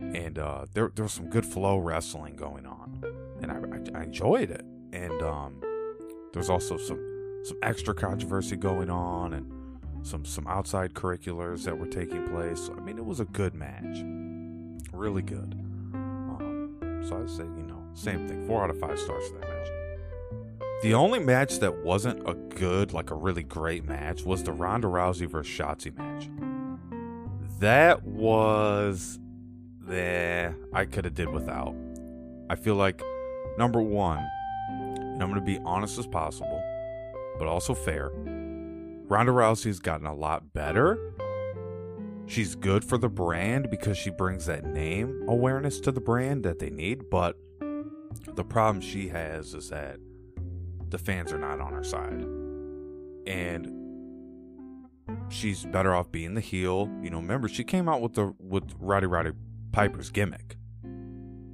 Speaker 1: and uh, there there was some good flow wrestling going on, and I, I, I enjoyed it. And um, there was also some some extra controversy going on, and some some outside curriculars that were taking place. I mean, it was a good match, really good. Um, so I'd say you know same thing, four out of five stars for that match. The only match that wasn't a good, like a really great match, was the Ronda Rousey versus Shotzi match that was there I could have did without. I feel like number one, and I'm to be honest as possible, but also fair. Ronda Rousey's gotten a lot better. She's good for the brand because she brings that name awareness to the brand that they need, but the problem she has is that the fans are not on her side. And she's better off being the heel. You know, remember she came out with the with Rowdy Roddy Piper's gimmick,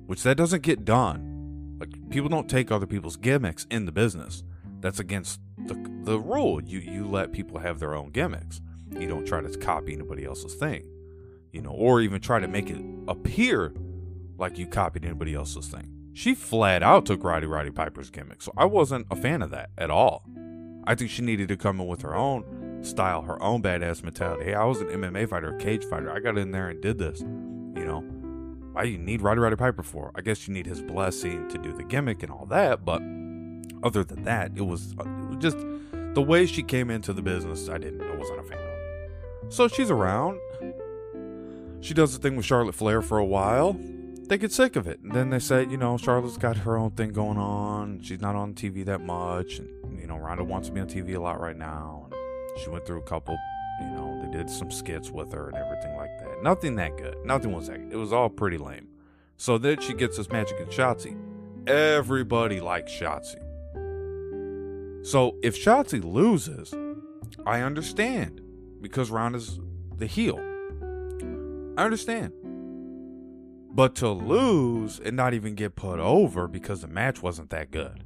Speaker 1: which that doesn't get done. Like people don't take other people's gimmicks in the business. That's against the the rule. You you let people have their own gimmicks. You don't try to copy anybody else's thing, you know, or even try to make it appear like you copied anybody else's thing. She flat out took Rowdy Roddy Piper's gimmick, so I wasn't a fan of that at all. I think she needed to come in with her own style, her own badass mentality. Hey, I was an MMA fighter, a cage fighter. I got in there and did this. You know, why do you need Rowdy Roddy Piper for? I guess you need his blessing to do the gimmick and all that. But other than that, it was, uh, it was just the way she came into the business. I didn't, I wasn't a fan of. So she's around. She does the thing with Charlotte Flair for a while. They get sick of it. And then they say, you know, Charlotte's got her own thing going on. She's not on TV that much. And, you know, Ronda wants to be on TV a lot right now. She went through a couple, you know, they did some skits with her and everything like that. Nothing that good. Nothing was that. Good. It was all pretty lame. So then she gets this magic and Shotzi. Everybody likes Shotzi. So if Shotzi loses, I understand because Ronda's the heel. I understand. But to lose and not even get put over because the match wasn't that good.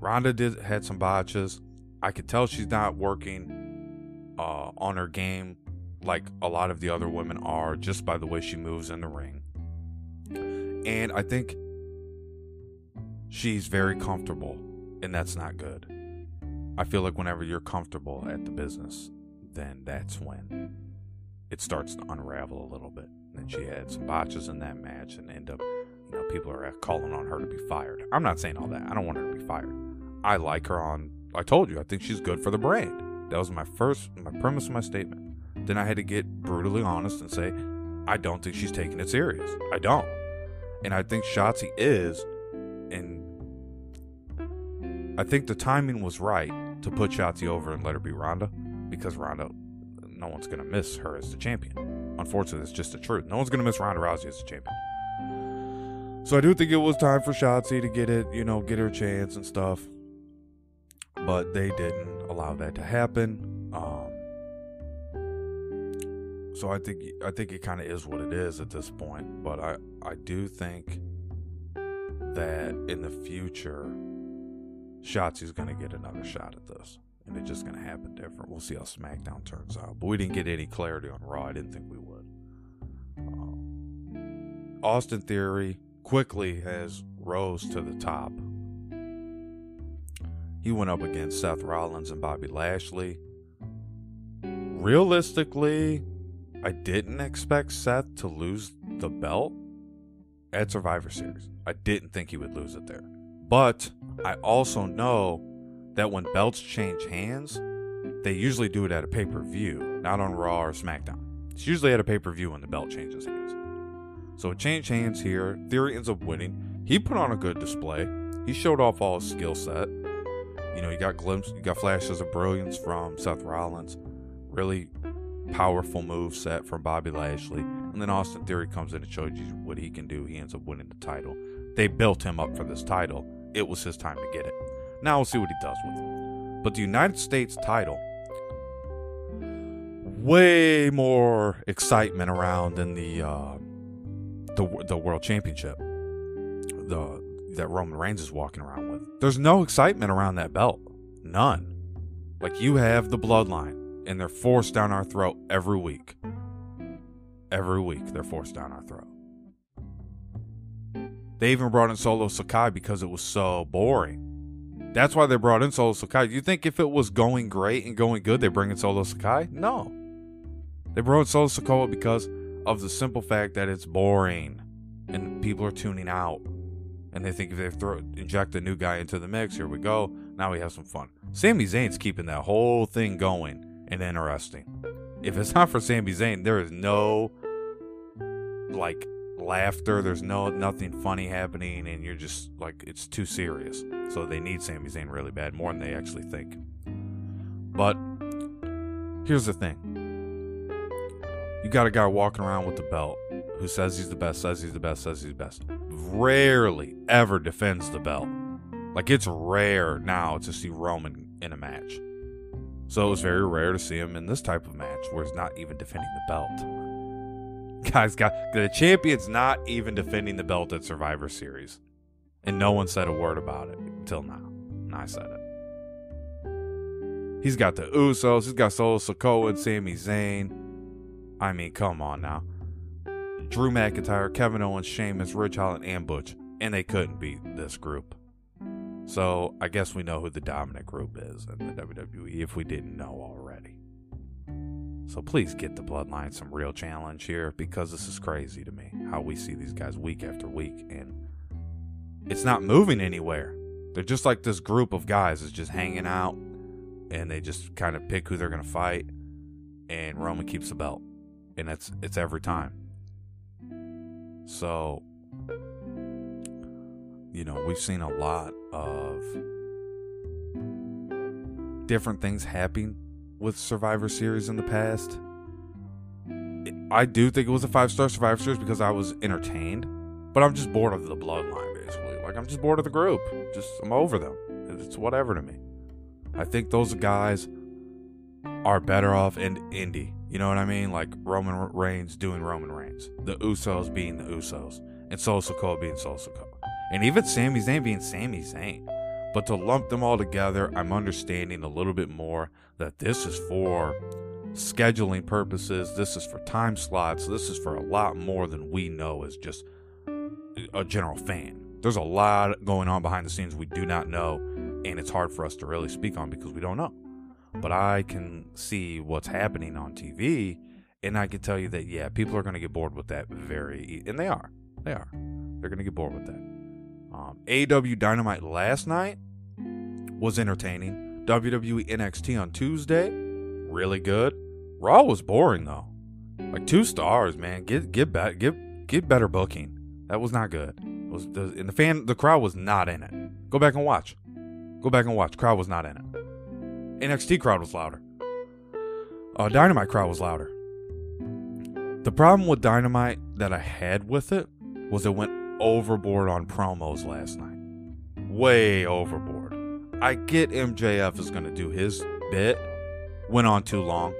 Speaker 1: Ronda did had some botches. I could tell she's not working uh, on her game like a lot of the other women are just by the way she moves in the ring. And I think she's very comfortable, and that's not good. I feel like whenever you're comfortable at the business, then that's when it starts to unravel a little bit. And she had some botches in that match and end up, you know, people are calling on her to be fired. I'm not saying all that. I don't want her to be fired. I like her on, I told you, I think she's good for the brand. That was my first, my premise of my statement. Then I had to get brutally honest and say, I don't think she's taking it serious. I don't. And I think Shotzi is, and I think the timing was right to put Shotzi over and let her be Ronda because Ronda, no one's going to miss her as the champion. Unfortunately, it's just the truth. No one's going to miss Ronda Rousey as the champion. So I do think it was time for Shotzi to get it, you know, get her chance and stuff. But they didn't allow that to happen. Um, so I think I think it kind of is what it is at this point. But I I do think that in the future, Shotzi's going to get another shot at this. And it's just going to happen different. We'll see how SmackDown turns out. But we didn't get any clarity on Raw. I didn't think we would. Um, Austin Theory quickly has rose to the top. He went up against Seth Rollins and Bobby Lashley. Realistically, I didn't expect Seth to lose the belt at Survivor Series. I didn't think he would lose it there. But I also know that when belts change hands, they usually do it at a pay per view, not on Raw or SmackDown. It's usually at a pay per view when the belt changes hands. So it changed hands here. Theory ends up winning. He put on a good display. He showed off all his skill set. You know, you got glimpses, you got flashes of brilliance from Seth Rollins. Really powerful move set from Bobby Lashley. And then Austin Theory comes in and shows you what he can do. He ends up winning the title. They built him up for this title. It was his time to get it. Now we'll see what he does with it. But the United States title, way more excitement around than the uh, the the World Championship. The that Roman Reigns is walking around with. There's no excitement around that belt. None. Like you have the bloodline, and they're forced down our throat every week. Every week they're forced down our throat. They even brought in Solo Sikoa because it was so boring. That's why they brought in Solo Sikoa. You think if it was going great and going good, they bring in Solo Sikoa? No. They brought in Solo Sikoa because of the simple fact that it's boring and people are tuning out. And they think if they throw inject a new guy into the mix, here we go. Now we have some fun. Sami Zayn's keeping that whole thing going and interesting. If it's not for Sami Zayn, there is no like laughter. There's no nothing funny happening, and you're just like it's too serious. So they need Sami Zayn really bad, more than they actually think. But here's the thing: you got a guy walking around with the belt who says he's the best, says he's the best, says he's the best. Rarely ever defends the belt. Like it's rare now to see Roman in a match. So it was very rare to see him in this type of match where he's not even defending the belt. Guys, got the champion's not even defending the belt at Survivor Series. And no one said a word about it until now. And I said it. He's got the Usos, he's got Solo Sikoa and Sami Zayn. I mean, come on now. Drew McIntyre, Kevin Owens, Sheamus, Ridge Holland, and Butch. And they couldn't beat this group. So I guess we know who the dominant group is in the WWE if we didn't know already. So please get the bloodline some real challenge here because this is crazy to me how we see these guys week after week and it's not moving anywhere. They're just like this group of guys is just hanging out and they just kind of pick who they're going to fight and Roman keeps the belt. And it's it's every time. So you know, we've seen a lot of different things happen with Survivor Series in the past. I do think it was a five star Survivor Series because I was entertained, but I'm just bored of the bloodline, basically. Like, I'm just bored of the group. Just, I'm over them. It's whatever to me. I think those guys are better off in Indy. You know what I mean? Like Roman Reigns doing Roman Reigns, the Usos being the Usos, and Solo Sikoa being Solo Sikoa, and even Sami Zayn being Sami Zayn. But to lump them all together, I'm understanding a little bit more that this is for scheduling purposes, this is for time slots, this is for a lot more than we know as just a general fan. There's a lot going on behind the scenes we do not know, and it's hard for us to really speak on because we don't know. But I can see what's happening on TV, and I can tell you that yeah, people are going to get bored with that very, and they are, they are, they're going to get bored with that. Um, AEW Dynamite last night was entertaining. WWE NXT on Tuesday, really good. Raw was boring though. Like two stars, man. Get get back get get better booking. That was not good. It was the and the fan the crowd was not in it. Go back and watch. Go back and watch. Crowd was not in it. NXT crowd was louder. Uh, Dynamite crowd was louder. The problem with Dynamite that I had with it was it went overboard on promos last night. Way overboard. I get MJF is going to do his bit. Went on too long.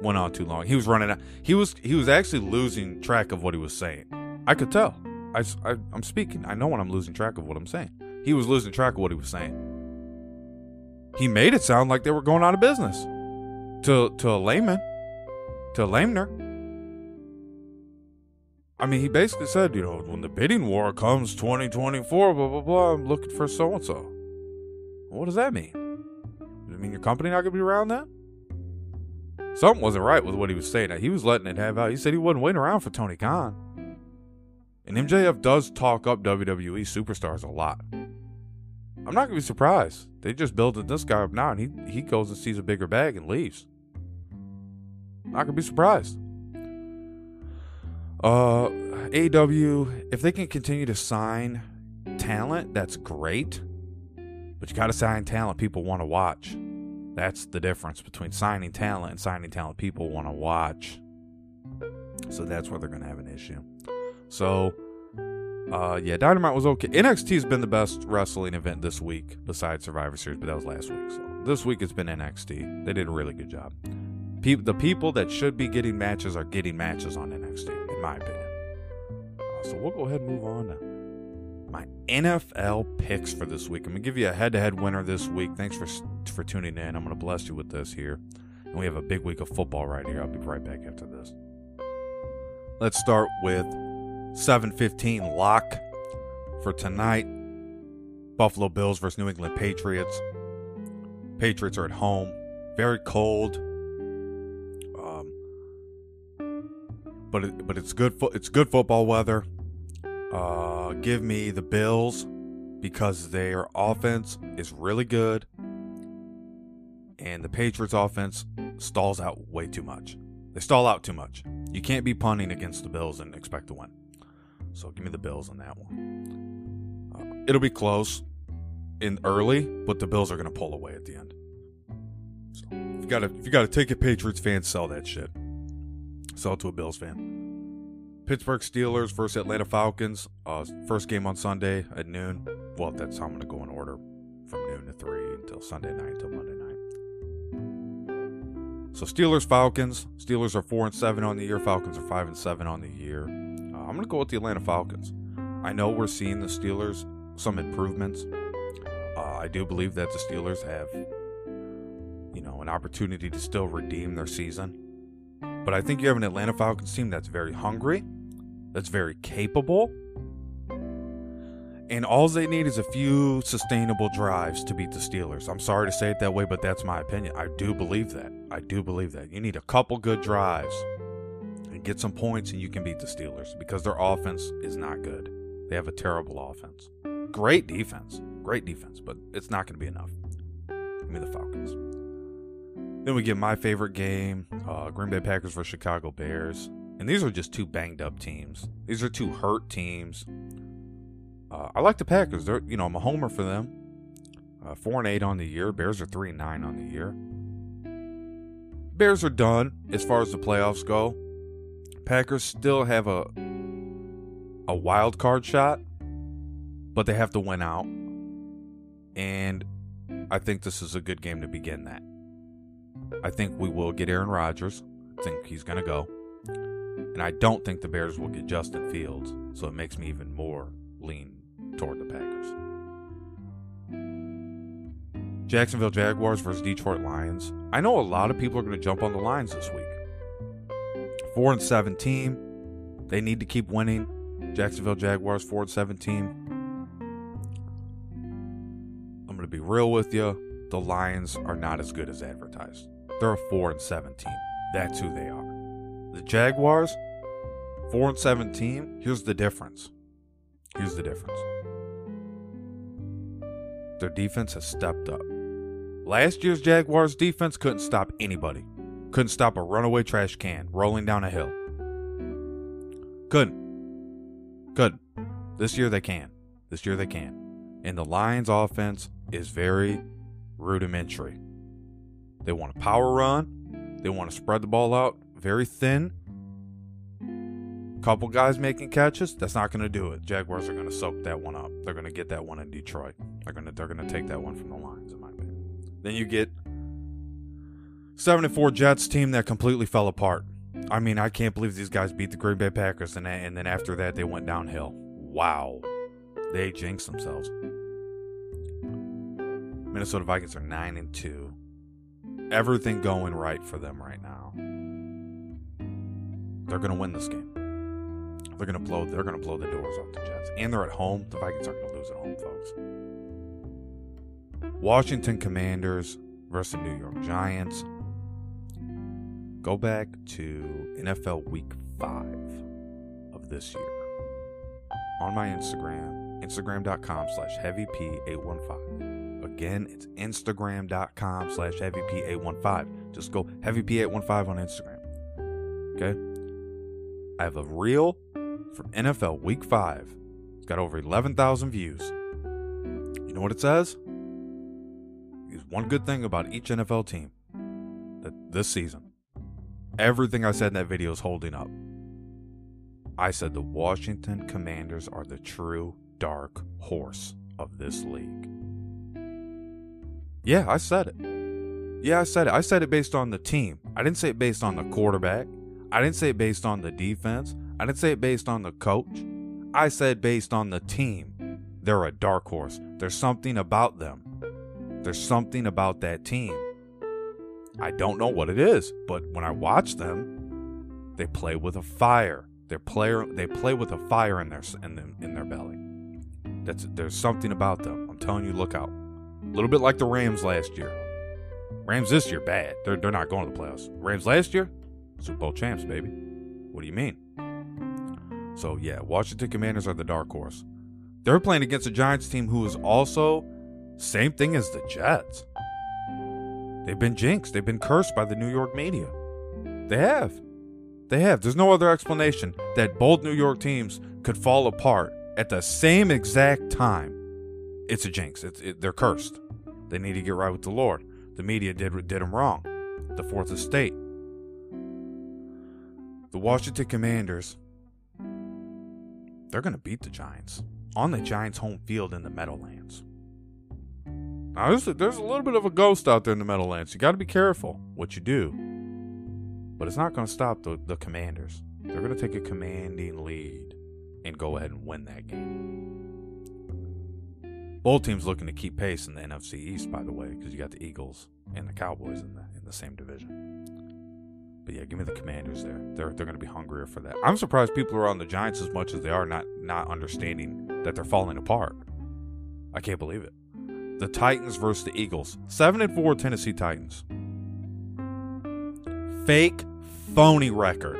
Speaker 1: Went on too long. He was running out. He was he was actually losing track of what he was saying. I could tell. I, I I'm speaking. I know when I'm losing track of what I'm saying. He was losing track of what he was saying. He made it sound like they were going out of business. To to a layman, to a. I mean, he basically said, you know, when the bidding war comes 2024, blah, blah, blah, I'm looking for so and so. What does that mean? Does it mean your company not going to be around then? Something wasn't right with what he was saying. He was letting it have out. He said he wasn't waiting around for Tony Khan. And MJF does talk up WWE superstars a lot. I'm not to be surprised. They just building this guy up now, and he, he goes and sees a bigger bag and leaves. Not to be surprised. Uh, AEW, if they can continue to sign talent, that's great. But you got to sign talent people want to watch. That's the difference between signing talent and signing talent people want to watch. So that's where they're to have an issue. So, uh, yeah, Dynamite was okay. NXT's been the best wrestling event this week besides Survivor Series, but that was last week. So this week it's been NXT. They did a really good job. Pe- the people that should be getting matches are getting matches on NXT in my opinion. Uh, so we'll go ahead and move on to my NFL picks for this week. I'm gonna give you a head-to-head winner this week. Thanks for for tuning in. I'm gonna bless you with this here, and we have a big week of football right here. I'll be right back after this. Let's start with 7:15 lock for tonight. Buffalo Bills versus New England Patriots. Patriots are at home. Very cold. but it, but it's good fo- it's good football weather. Uh, give me the Bills because their offense is really good, and the Patriots' offense stalls out way too much. They stall out too much. You can't be punting against the Bills and expect to win. So give me the Bills on that one. Uh, it'll be close in early, but the Bills are going to pull away at the end. So if you got if you got to take ticket, Patriots fans, sell that shit. Sell it to a Bills fan. Pittsburgh Steelers versus Atlanta Falcons. Uh, first game on Sunday at noon. Well, that's how I'm going to go in order from noon to 3 until Sunday night until Monday night. So Steelers Falcons. Steelers are 4 and 7 on the year. Falcons are 5 and 7 on the year. I'm going to go with the Atlanta Falcons. I know we're seeing the Steelers some improvements. Uh, I do believe that the Steelers have, you know, an opportunity to still redeem their season. But I think you have an Atlanta Falcons team that's very hungry, that's very capable, and all they need is a few sustainable drives to beat the Steelers. I'm sorry to say it that way, but that's my opinion. I do believe that. I do believe that. You need a couple good drives get some points, and you can beat the Steelers because their offense is not good. They have a terrible offense. Great defense. Great defense, but it's not going to be enough. Give me the Falcons. Then we get my favorite game uh, Green Bay Packers versus Chicago Bears. And these are just two banged up teams. These are two hurt teams. Uh, I like the Packers. They're, you know, I'm a homer for them. Uh, four and eight on the year. Bears are three and nine on the year. Bears are done as far as the playoffs go. Packers still have a a wild card shot, but they have to win out. And I think this is a good game to begin that. I think we will get Aaron Rodgers. I think he's going to go. And I don't think the Bears will get Justin Fields. So it makes me even more lean toward the Packers. Jacksonville Jaguars versus Detroit Lions. I know a lot of people are going to jump on the Lions this week. 4 and 7 team. They need to keep winning. Jacksonville Jaguars 4 and 17. I'm going to be real with you. The Lions are not as good as advertised. They're a 4 and 17. That's who they are. The Jaguars 4 and 17. Here's the difference. Here's the difference. Their defense has stepped up. Last year's Jaguars defense couldn't stop anybody. Couldn't stop a runaway trash can rolling down a hill. Couldn't. Good. This year they can. This year they can. And the Lions offense is very rudimentary. They want a power run. They want to spread the ball out very thin. Couple guys making catches, that's not going to do it. Jaguars are going to soak that one up. They're going to get that one in Detroit. They're going to they're going to take that one from the Lions in my opinion. Then you get 74 Jets team that completely fell apart. I mean, I can't believe these guys beat the Green Bay Packers, and, and then after that, they went downhill. Wow. They jinxed themselves. Minnesota Vikings are 9 and 2. Everything going right for them right now. They're going to win this game. They're going to blow they're going to blow the doors off the Jets. And they're at home. The Vikings aren't going to lose at home, folks. Washington Commanders versus New York Giants go back to NFL Week 5 of this year on my Instagram, instagram.com slash heavyp815. Again, it's instagram.com slash heavyp815. Just go heavyp815 on Instagram. Okay? I have a reel from NFL Week 5. It's got over 11,000 views. You know what it says? It's one good thing about each NFL team that this season Everything I said in that video is holding up. I said the Washington Commanders are the true dark horse of this league. Yeah, I said it. Yeah, I said it. I said it based on the team. I didn't say it based on the quarterback. I didn't say it based on the defense. I didn't say it based on the coach. I said based on the team. They're a dark horse. There's something about them. There's something about that team I don't know what it is, but when I watch them, they play with a fire. They player they play with a fire in their in, them, in their belly. That's there's something about them. I'm telling you, look out. A little bit like the Rams last year. Rams this year bad. They're they're not going to the playoffs. Rams last year, Super Bowl champs, baby. What do you mean? So yeah, Washington Commanders are the dark horse. They're playing against a Giants team who is also same thing as the Jets. They've been jinxed. They've been cursed by the New York media. They have. They have. There's no other explanation that both New York teams could fall apart at the same exact time. It's a jinx. It's, it, they're cursed. They need to get right with the Lord. The media did did them wrong. The fourth estate. The Washington Commanders. They're going to beat the Giants on the Giants' home field in the Meadowlands. Now, there's a, there's a little bit of a ghost out there in the Meadowlands. You got to be careful what you do. But it's not going to stop the, the commanders. They're going to take a commanding lead and go ahead and win that game. Both teams looking to keep pace in the NFC East, by the way, because you got the Eagles and the Cowboys in the in the same division. But yeah, give me the Commanders there. They're they're going to be hungrier for that. I'm surprised people are on the Giants as much as they are, not not understanding that they're falling apart. I can't believe it the Titans versus the Eagles. 7 and 4 Tennessee Titans. Fake phony record.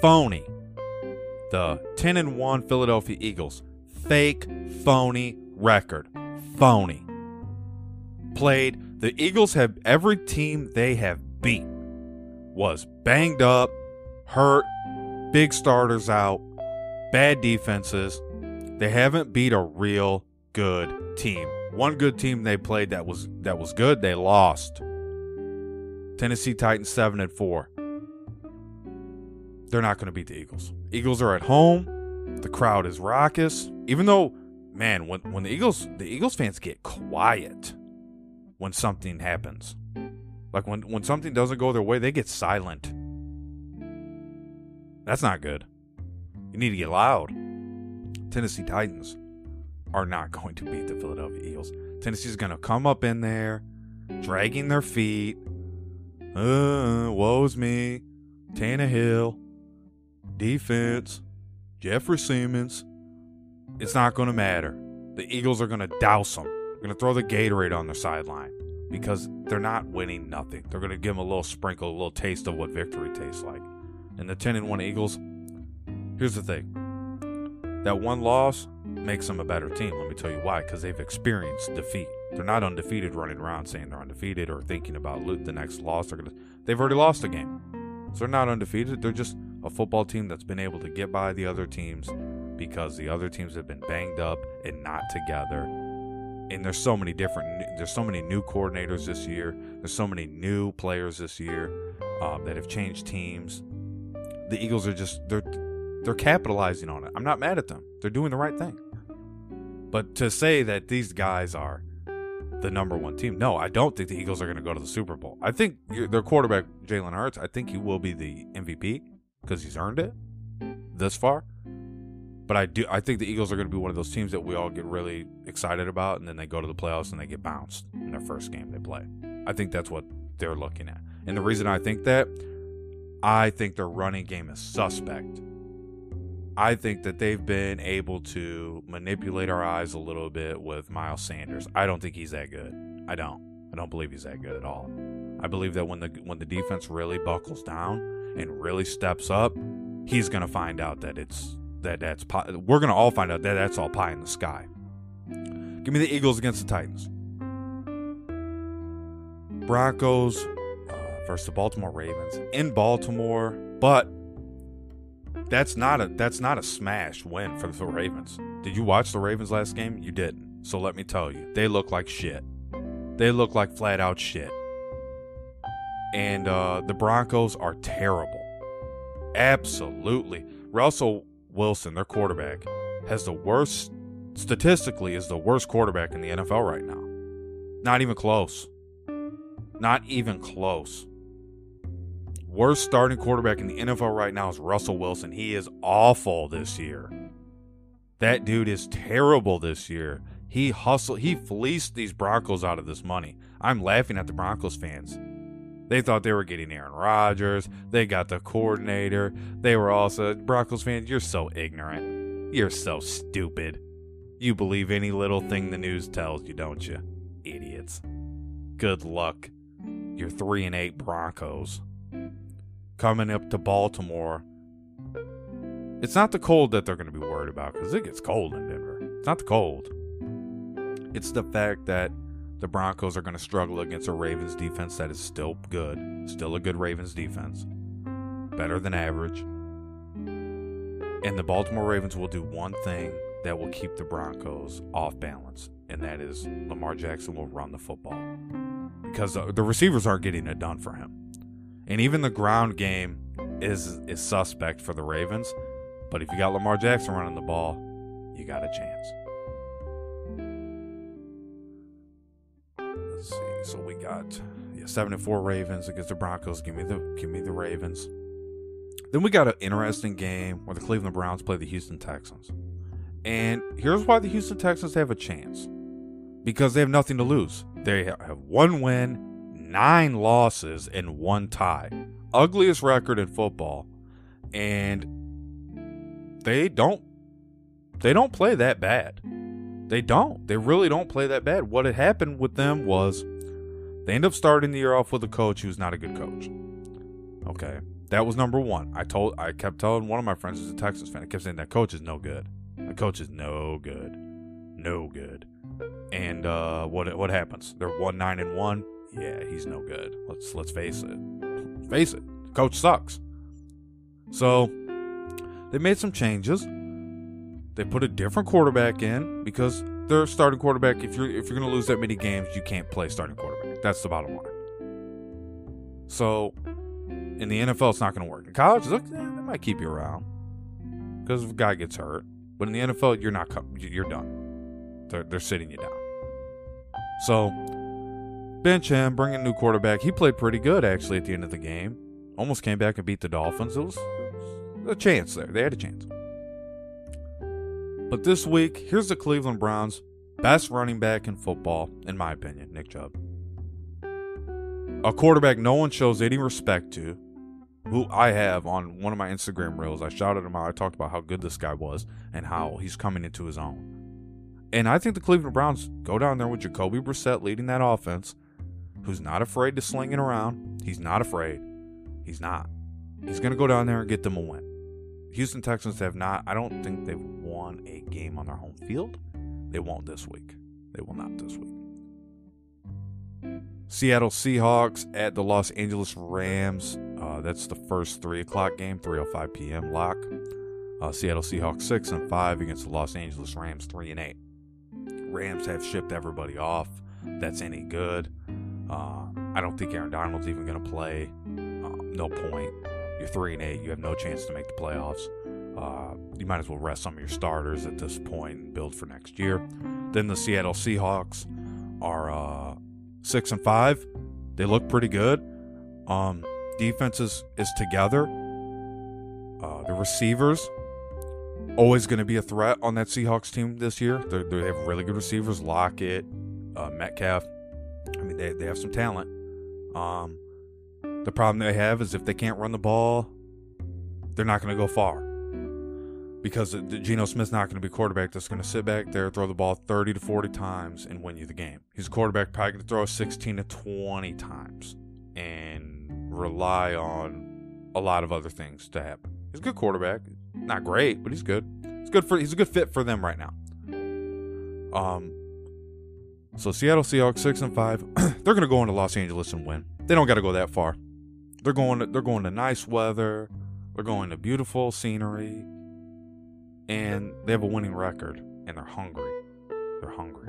Speaker 1: Phony. The 10 and 1 Philadelphia Eagles. Fake phony record. Phony. Played the Eagles have every team they have beat was banged up, hurt, big starters out, bad defenses. They haven't beat a real good team. One good team they played that was that was good, they lost. Tennessee Titans 7 and 4. They're not going to beat the Eagles. Eagles are at home. The crowd is raucous. Even though, man, when when the Eagles the Eagles fans get quiet when something happens. Like when when something doesn't go their way, they get silent. That's not good. You need to get loud. Tennessee Titans are not going to beat the Philadelphia Eagles. Tennessee's going to come up in there, dragging their feet. Uh, woe's me. Tannehill. Defense. Jeffrey Simmons. It's not going to matter. The Eagles are going to douse them. They're going to throw the Gatorade on their sideline because they're not winning nothing. They're going to give them a little sprinkle, a little taste of what victory tastes like. And the 10 and 1 Eagles, here's the thing that one loss makes them a better team. Let me tell you why. Because they've experienced defeat. They're not undefeated, running around saying they're undefeated or thinking about loot the next loss. They're gonna. They've already lost a game, so they're not undefeated. They're just a football team that's been able to get by the other teams because the other teams have been banged up and not together. And there's so many different. There's so many new coordinators this year. There's so many new players this year um, that have changed teams. The Eagles are just they're they're capitalizing on it. I'm not mad at them. They're doing the right thing. But to say that these guys are the number one team, no, I don't think the Eagles are going to go to the Super Bowl. I think their quarterback, Jalen Hurts, I think he will be the MVP because he's earned it this far. But I do, I think the Eagles are going to be one of those teams that we all get really excited about, and then they go to the playoffs and they get bounced in their first game they play. I think that's what they're looking at. And the reason I think that, I think their running game is suspect I think that they've been able to manipulate our eyes a little bit with Miles Sanders. I don't think he's that good. I don't. I don't believe he's that good at all. I believe that when the when the defense really buckles down and really steps up, he's going to find out that it's that that's pie. we're going to all find out that that's all pie in the sky. Give me the Eagles against the Titans. Broncos uh, versus the Baltimore Ravens in Baltimore, but that's not a that's not a smash win for the Ravens. Did you watch the Ravens last game? You didn't. So let me tell you, they look like shit. They look like flat out shit. And uh, the Broncos are terrible. Absolutely. Russell Wilson, their quarterback, has the worst statistically is the worst quarterback in the NFL right now. Not even close. Not even close worst starting quarterback in the NFL right now is Russell Wilson. He is awful this year. That dude is terrible this year. He hustled, he fleeced these Broncos out of this money. I'm laughing at the Broncos fans. They thought they were getting Aaron Rodgers. They got the coordinator. They were also Broncos fans. You're so ignorant. You're so stupid. You believe any little thing the news tells you, don't you? Idiots. Good luck. You're 3 and 8 Broncos coming up to Baltimore. It's not the cold that they're going to be worried about because it gets cold in Denver. It's not the cold. It's the fact that the Broncos are going to struggle against a Ravens defense that is still good, still a good Ravens defense, better than average. And the Baltimore Ravens will do one thing that will keep the Broncos off balance, and that is Lamar Jackson will run the football because the receivers aren't getting it done for him. And even the ground game is is suspect for the Ravens. But if you got Lamar Jackson running the ball, you got a chance. Let's see. So we got yeah, seven and four Ravens against the Broncos. Give me the give me the Ravens. Then we got an interesting game where the Cleveland Browns play the Houston Texans. And here's why the Houston Texans have a chance. Because they have nothing to lose. They have one win nine losses and one tie. Ugliest record in football. And they don't they don't play that bad. They don't. They really don't play that bad. What had happened with them was they end up starting the year off with a coach who's not a good coach. Okay. That was number one. I told I kept telling one of my friends who's a Texas fan, I kept saying that coach is no good. The coach is no good. No good. And uh, what what happens? They're one nine and one yeah, he's no good. Let's let's face it. Face it. The coach sucks. So they made some changes. They put a different quarterback in because their starting quarterback. If you're if you're gonna lose that many games, you can't play starting quarterback. That's the bottom line. So in the NFL, it's not gonna work. In college, look, eh, they might keep you around because if a guy gets hurt. But in the NFL, you're not you're done. They're they're sitting you down. So bench him, bring a new quarterback. He played pretty good actually at the end of the game. Almost came back and beat the Dolphins. It was a chance there. They had a chance. But this week, here's the Cleveland Browns' best running back in football, in my opinion, Nick Chubb. A quarterback no one shows any respect to. who I have on one of my Instagram reels. I shouted him out. I talked about how good this guy was and how he's coming into his own. And I think the Cleveland Browns go down there with Jacoby Brissett leading that offense, who's not afraid to sling it around. He's not afraid. He's not. He's going to go down there and get them a win. Houston Texans have not, I don't think they've won a game on their home field. They won't this week. They will not this week. Seattle Seahawks at the Los Angeles Rams. Uh, that's the first three o'clock game, 3:05 p.m. lock. Uh, Seattle Seahawks six and five against the Los Angeles Rams three and eight. Rams have shipped everybody off. That's any good. Uh, I don't think Aaron Donald's even going to play. Um, no point. You're three and eight. You have no chance to make the playoffs. Uh, you might as well rest some of your starters at this point and build for next year. Then the Seattle Seahawks are uh, six and five. They look pretty good. Um, defense is, is together. Uh, the receivers always going to be a threat on that Seahawks team this year. They're, they have really good receivers, Lockett, uh, Metcalf. I mean, they, they have some talent. Um, the problem they have is if they can't run the ball, they're not going to go far. Because Geno Smith's not going to be quarterback that's going to sit back there, throw the ball 30 to 40 times, and win you the game. He's a quarterback probably going to throw 16 to 20 times and rely on a lot of other things to happen. He's a good quarterback. Not great, but he's good. He's good for he's a good fit for them right now. Um so Seattle Seahawks six and five. they're gonna go into Los Angeles and win. They don't gotta go that far. They're going to, they're going to nice weather. They're going to beautiful scenery. And they have a winning record. And they're hungry. They're hungry.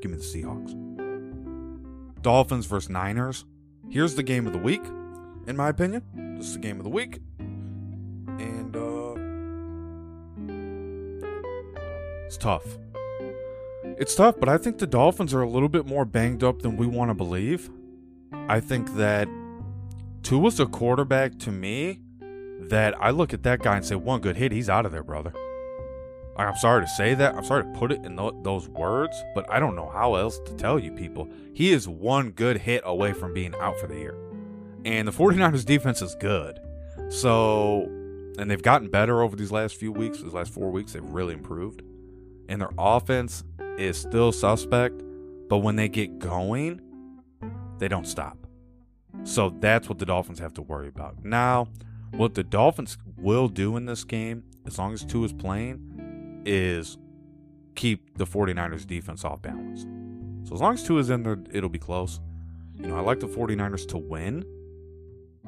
Speaker 1: Give me the Seahawks. Dolphins versus Niners. Here's the game of the week, in my opinion. This is the game of the week. And uh it's tough. It's tough, but I think the Dolphins are a little bit more banged up than we want to believe. I think that Tua's a quarterback to me that I look at that guy and say, one good hit, he's out of there, brother. I'm sorry to say that. I'm sorry to put it in those words, but I don't know how else to tell you people. He is one good hit away from being out for the year. And the 49ers defense is good. So, and they've gotten better over these last few weeks, these last four weeks, they've really improved. And their offense is still suspect, but when they get going, they don't stop. So that's what the Dolphins have to worry about. Now, what the Dolphins will do in this game, as long as Tua is playing, is keep the 49ers defense off balance. So as long as Tua is in there, it'll be close. You know, I like the 49ers to win.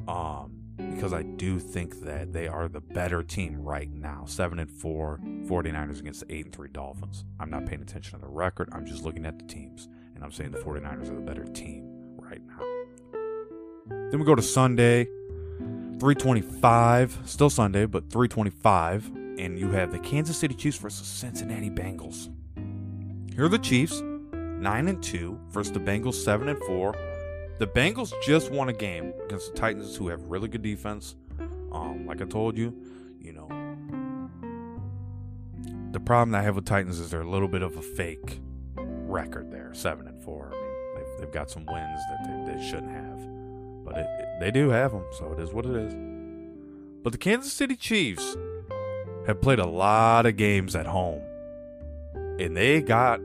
Speaker 1: Um, because I do think that they are the better team right now. 7 and 4 49ers against the 8 and 3 Dolphins. I'm not paying attention to the record. I'm just looking at the teams and I'm saying the 49ers are the better team right now. Then we go to Sunday, 325, still Sunday, but 325, and you have the Kansas City Chiefs versus Cincinnati Bengals. Here are the Chiefs, 9 and 2 versus the Bengals 7 and 4. The Bengals just won a game against the Titans who have really good defense. Um, like I told you, you know, the problem I have with Titans is they're a little bit of a fake record there, 7 and 4. I mean, they've, they've got some wins that they, they shouldn't have but it, it, they do have them, so it is what it is. But the Kansas City Chiefs have played a lot of games at home, and they got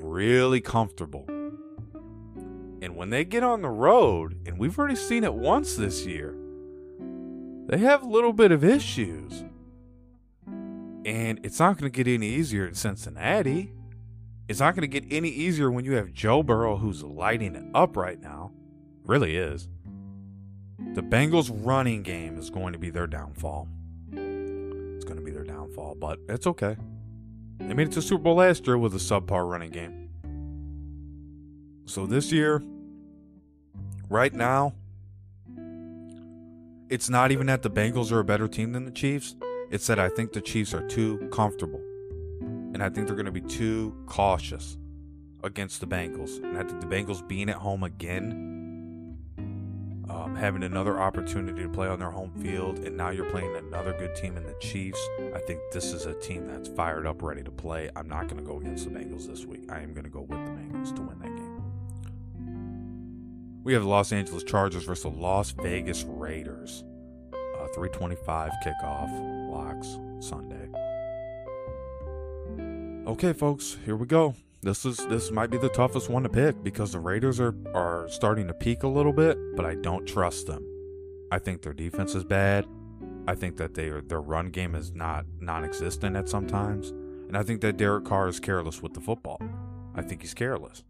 Speaker 1: really comfortable. And when they get on the road, and we've already seen it once this year, they have a little bit of issues. And it's not going to get any easier in Cincinnati. It's not going to get any easier when you have Joe Burrow, who's lighting it up right now. Really is. The Bengals' running game is going to be their downfall. It's going to be their downfall, but it's okay. They made it to Super Bowl last year with a subpar running game. So this year, right now, it's not even that the Bengals are a better team than the Chiefs. It's that I think the Chiefs are too comfortable. And I think they're going to be too cautious against the Bengals. And I think the Bengals being at home again um, having another opportunity to play on their home field, and now you're playing another good team in the Chiefs. I think this is a team that's fired up, ready to play. I'm not going to go against the Bengals this week. I am going to go with the Bengals to win that. We have the Los Angeles Chargers versus the Las Vegas Raiders. Uh, 325 kickoff locks Sunday. Okay, folks, here we go. This is this might be the toughest one to pick because the Raiders are are starting to peak a little bit, but I don't trust them. I think their defense is bad. I think that they their run game is not non-existent at sometimes, and I think that Derek Carr is careless with the football. I think he's careless.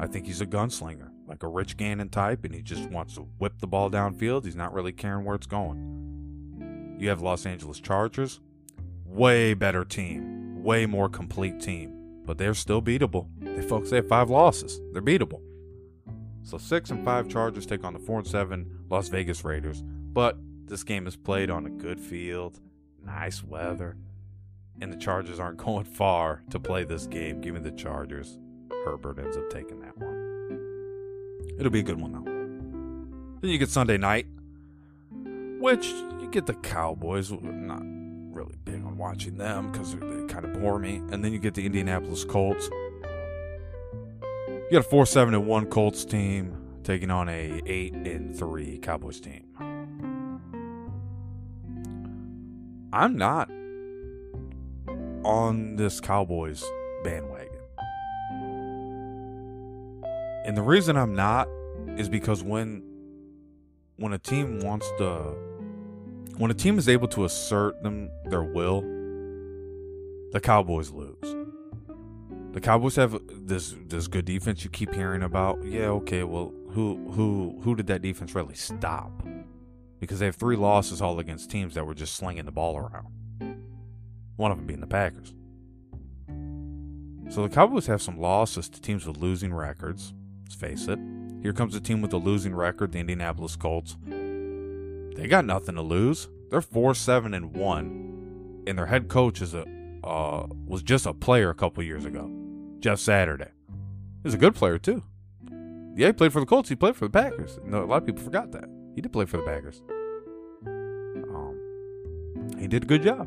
Speaker 1: I think he's a gunslinger, like a Rich Gannon type, and he just wants to whip the ball downfield. He's not really caring where it's going. You have Los Angeles Chargers, way better team, way more complete team, but they're still beatable. They folks they have five losses. They're beatable. So six and five Chargers take on the four and seven Las Vegas Raiders. But this game is played on a good field, nice weather, and the Chargers aren't going far to play this game. Give me the Chargers. Herbert ends up taking that one. It'll be a good one, though. Then you get Sunday night, which you get the Cowboys. Not really big on watching them because they kind of bore me. And then you get the Indianapolis Colts. You got a 4 7 and 1 Colts team taking on a 8 and 3 Cowboys team. I'm not on this Cowboys bandwagon. And the reason I'm not is because when when a team wants to when a team is able to assert them their will, the Cowboys lose. The Cowboys have this this good defense you keep hearing about. Yeah, okay, well, who who who did that defense really stop? Because they have three losses all against teams that were just slinging the ball around. One of them being the Packers. So the Cowboys have some losses to teams with losing records. Let's face it. Here comes a team with a losing record, the Indianapolis Colts. They got nothing to lose. They're four seven and one, and their head coach is a uh, was just a player a couple years ago. Jeff Saturday. He's a good player too. Yeah, he played for the Colts. He played for the Packers. A lot of people forgot that. He did play for the Packers. Um, he did a good job.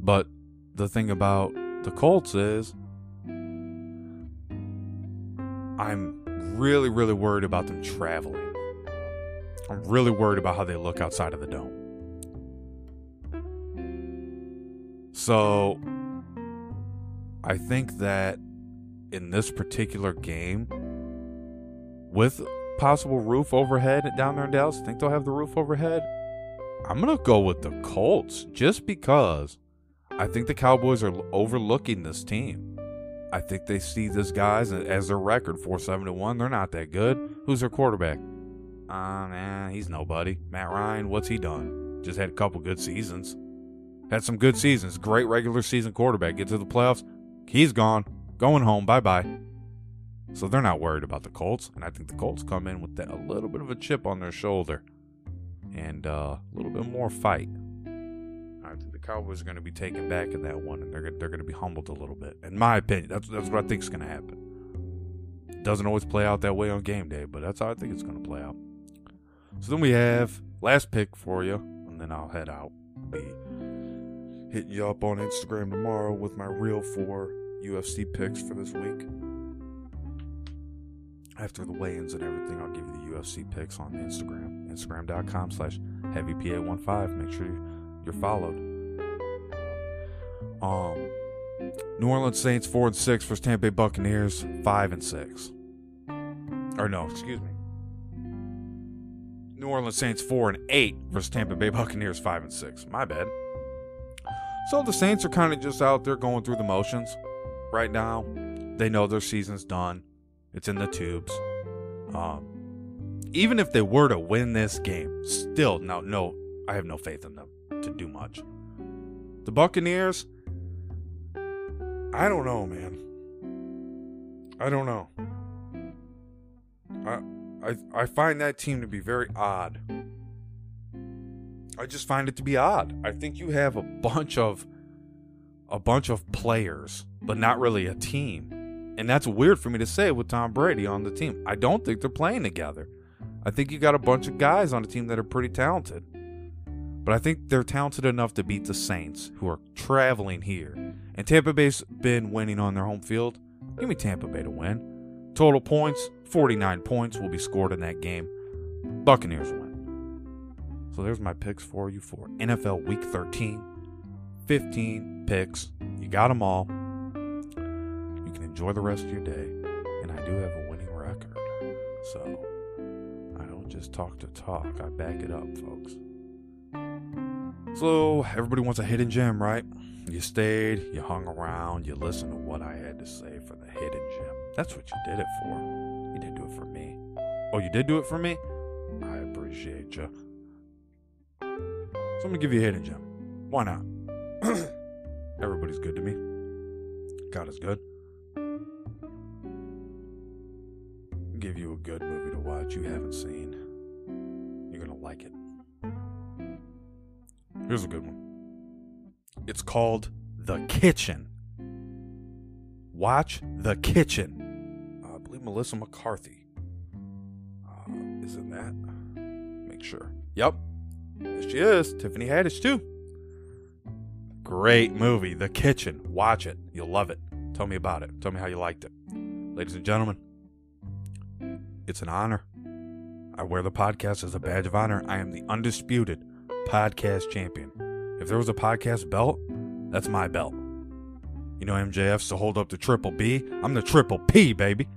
Speaker 1: But the thing about the Colts is I'm really, really worried about them traveling. I'm really worried about how they look outside of the dome. So I think that in this particular game, with possible roof overhead down there in Dallas, I think they'll have the roof overhead. I'm going to go with the Colts just because I think the Cowboys are overlooking this team. I think they see this guys as their record 4 7 1. They're not that good. Who's their quarterback? Uh, man, he's nobody. Matt Ryan, what's he done? Just had a couple good seasons. Had some good seasons. Great regular season quarterback. Get to the playoffs. He's gone. Going home. Bye bye. So they're not worried about the Colts. And I think the Colts come in with that, a little bit of a chip on their shoulder and uh, a little bit more fight. Cowboys are going to be taken back in that one, and they're they're going to be humbled a little bit. In my opinion, that's that's what I think is going to happen. It doesn't always play out that way on game day, but that's how I think it's going to play out. So then we have last pick for you, and then I'll head out. Be hitting you up on Instagram tomorrow with my real four UFC picks for this week. After the weigh-ins and everything, I'll give you the UFC picks on Instagram. Instagram.com slash heavypa15. Make sure you're followed. Um New Orleans Saints four and six versus Tampa Bay Buccaneers five and six. Or no, excuse me. New Orleans Saints four and eight versus Tampa Bay Buccaneers five and six. My bad. So the Saints are kind of just out there going through the motions right now. They know their season's done. It's in the tubes. Um, even if they were to win this game, still no, no, I have no faith in them to do much. The Buccaneers, I don't know, man. I don't know. I I I find that team to be very odd. I just find it to be odd. I think you have a bunch of a bunch of players, but not really a team. And that's weird for me to say with Tom Brady on the team. I don't think they're playing together. I think you got a bunch of guys on the team that are pretty talented. But I think they're talented enough to beat the Saints, who are traveling here. And Tampa Bay's been winning on their home field. Give me Tampa Bay to win. Total points 49 points will be scored in that game. Buccaneers win. So there's my picks for you for NFL Week 13. 15 picks. You got them all. You can enjoy the rest of your day. And I do have a winning record. So I don't just talk to talk, I back it up, folks. So everybody wants a hidden gem, right? You stayed, you hung around, you listened to what I had to say for the hidden gem. That's what you did it for. You didn't do it for me. Oh, you did do it for me? I appreciate you. So I'm gonna give you a hidden gem. Why not? Everybody's good to me. God is good. Give you a good movie to watch you haven't seen. You're gonna like it. Here's a good one. It's called The Kitchen. Watch The Kitchen. Uh, I believe Melissa McCarthy uh, is in that. Make sure. Yep. Yes, she is. Tiffany Haddish, too. Great movie, The Kitchen. Watch it. You'll love it. Tell me about it. Tell me how you liked it. Ladies and gentlemen, it's an honor. I wear the podcast as a badge of honor. I am the undisputed podcast champion. If there was a podcast belt, that's my belt. You know MJF's to hold up the triple B. I'm the triple P, baby.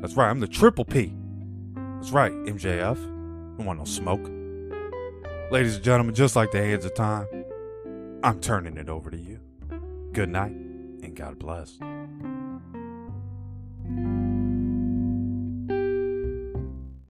Speaker 1: That's right, I'm the triple P. That's right, MJF. Don't want no smoke. Ladies and gentlemen, just like the hands of time, I'm turning it over to you. Good night, and God bless.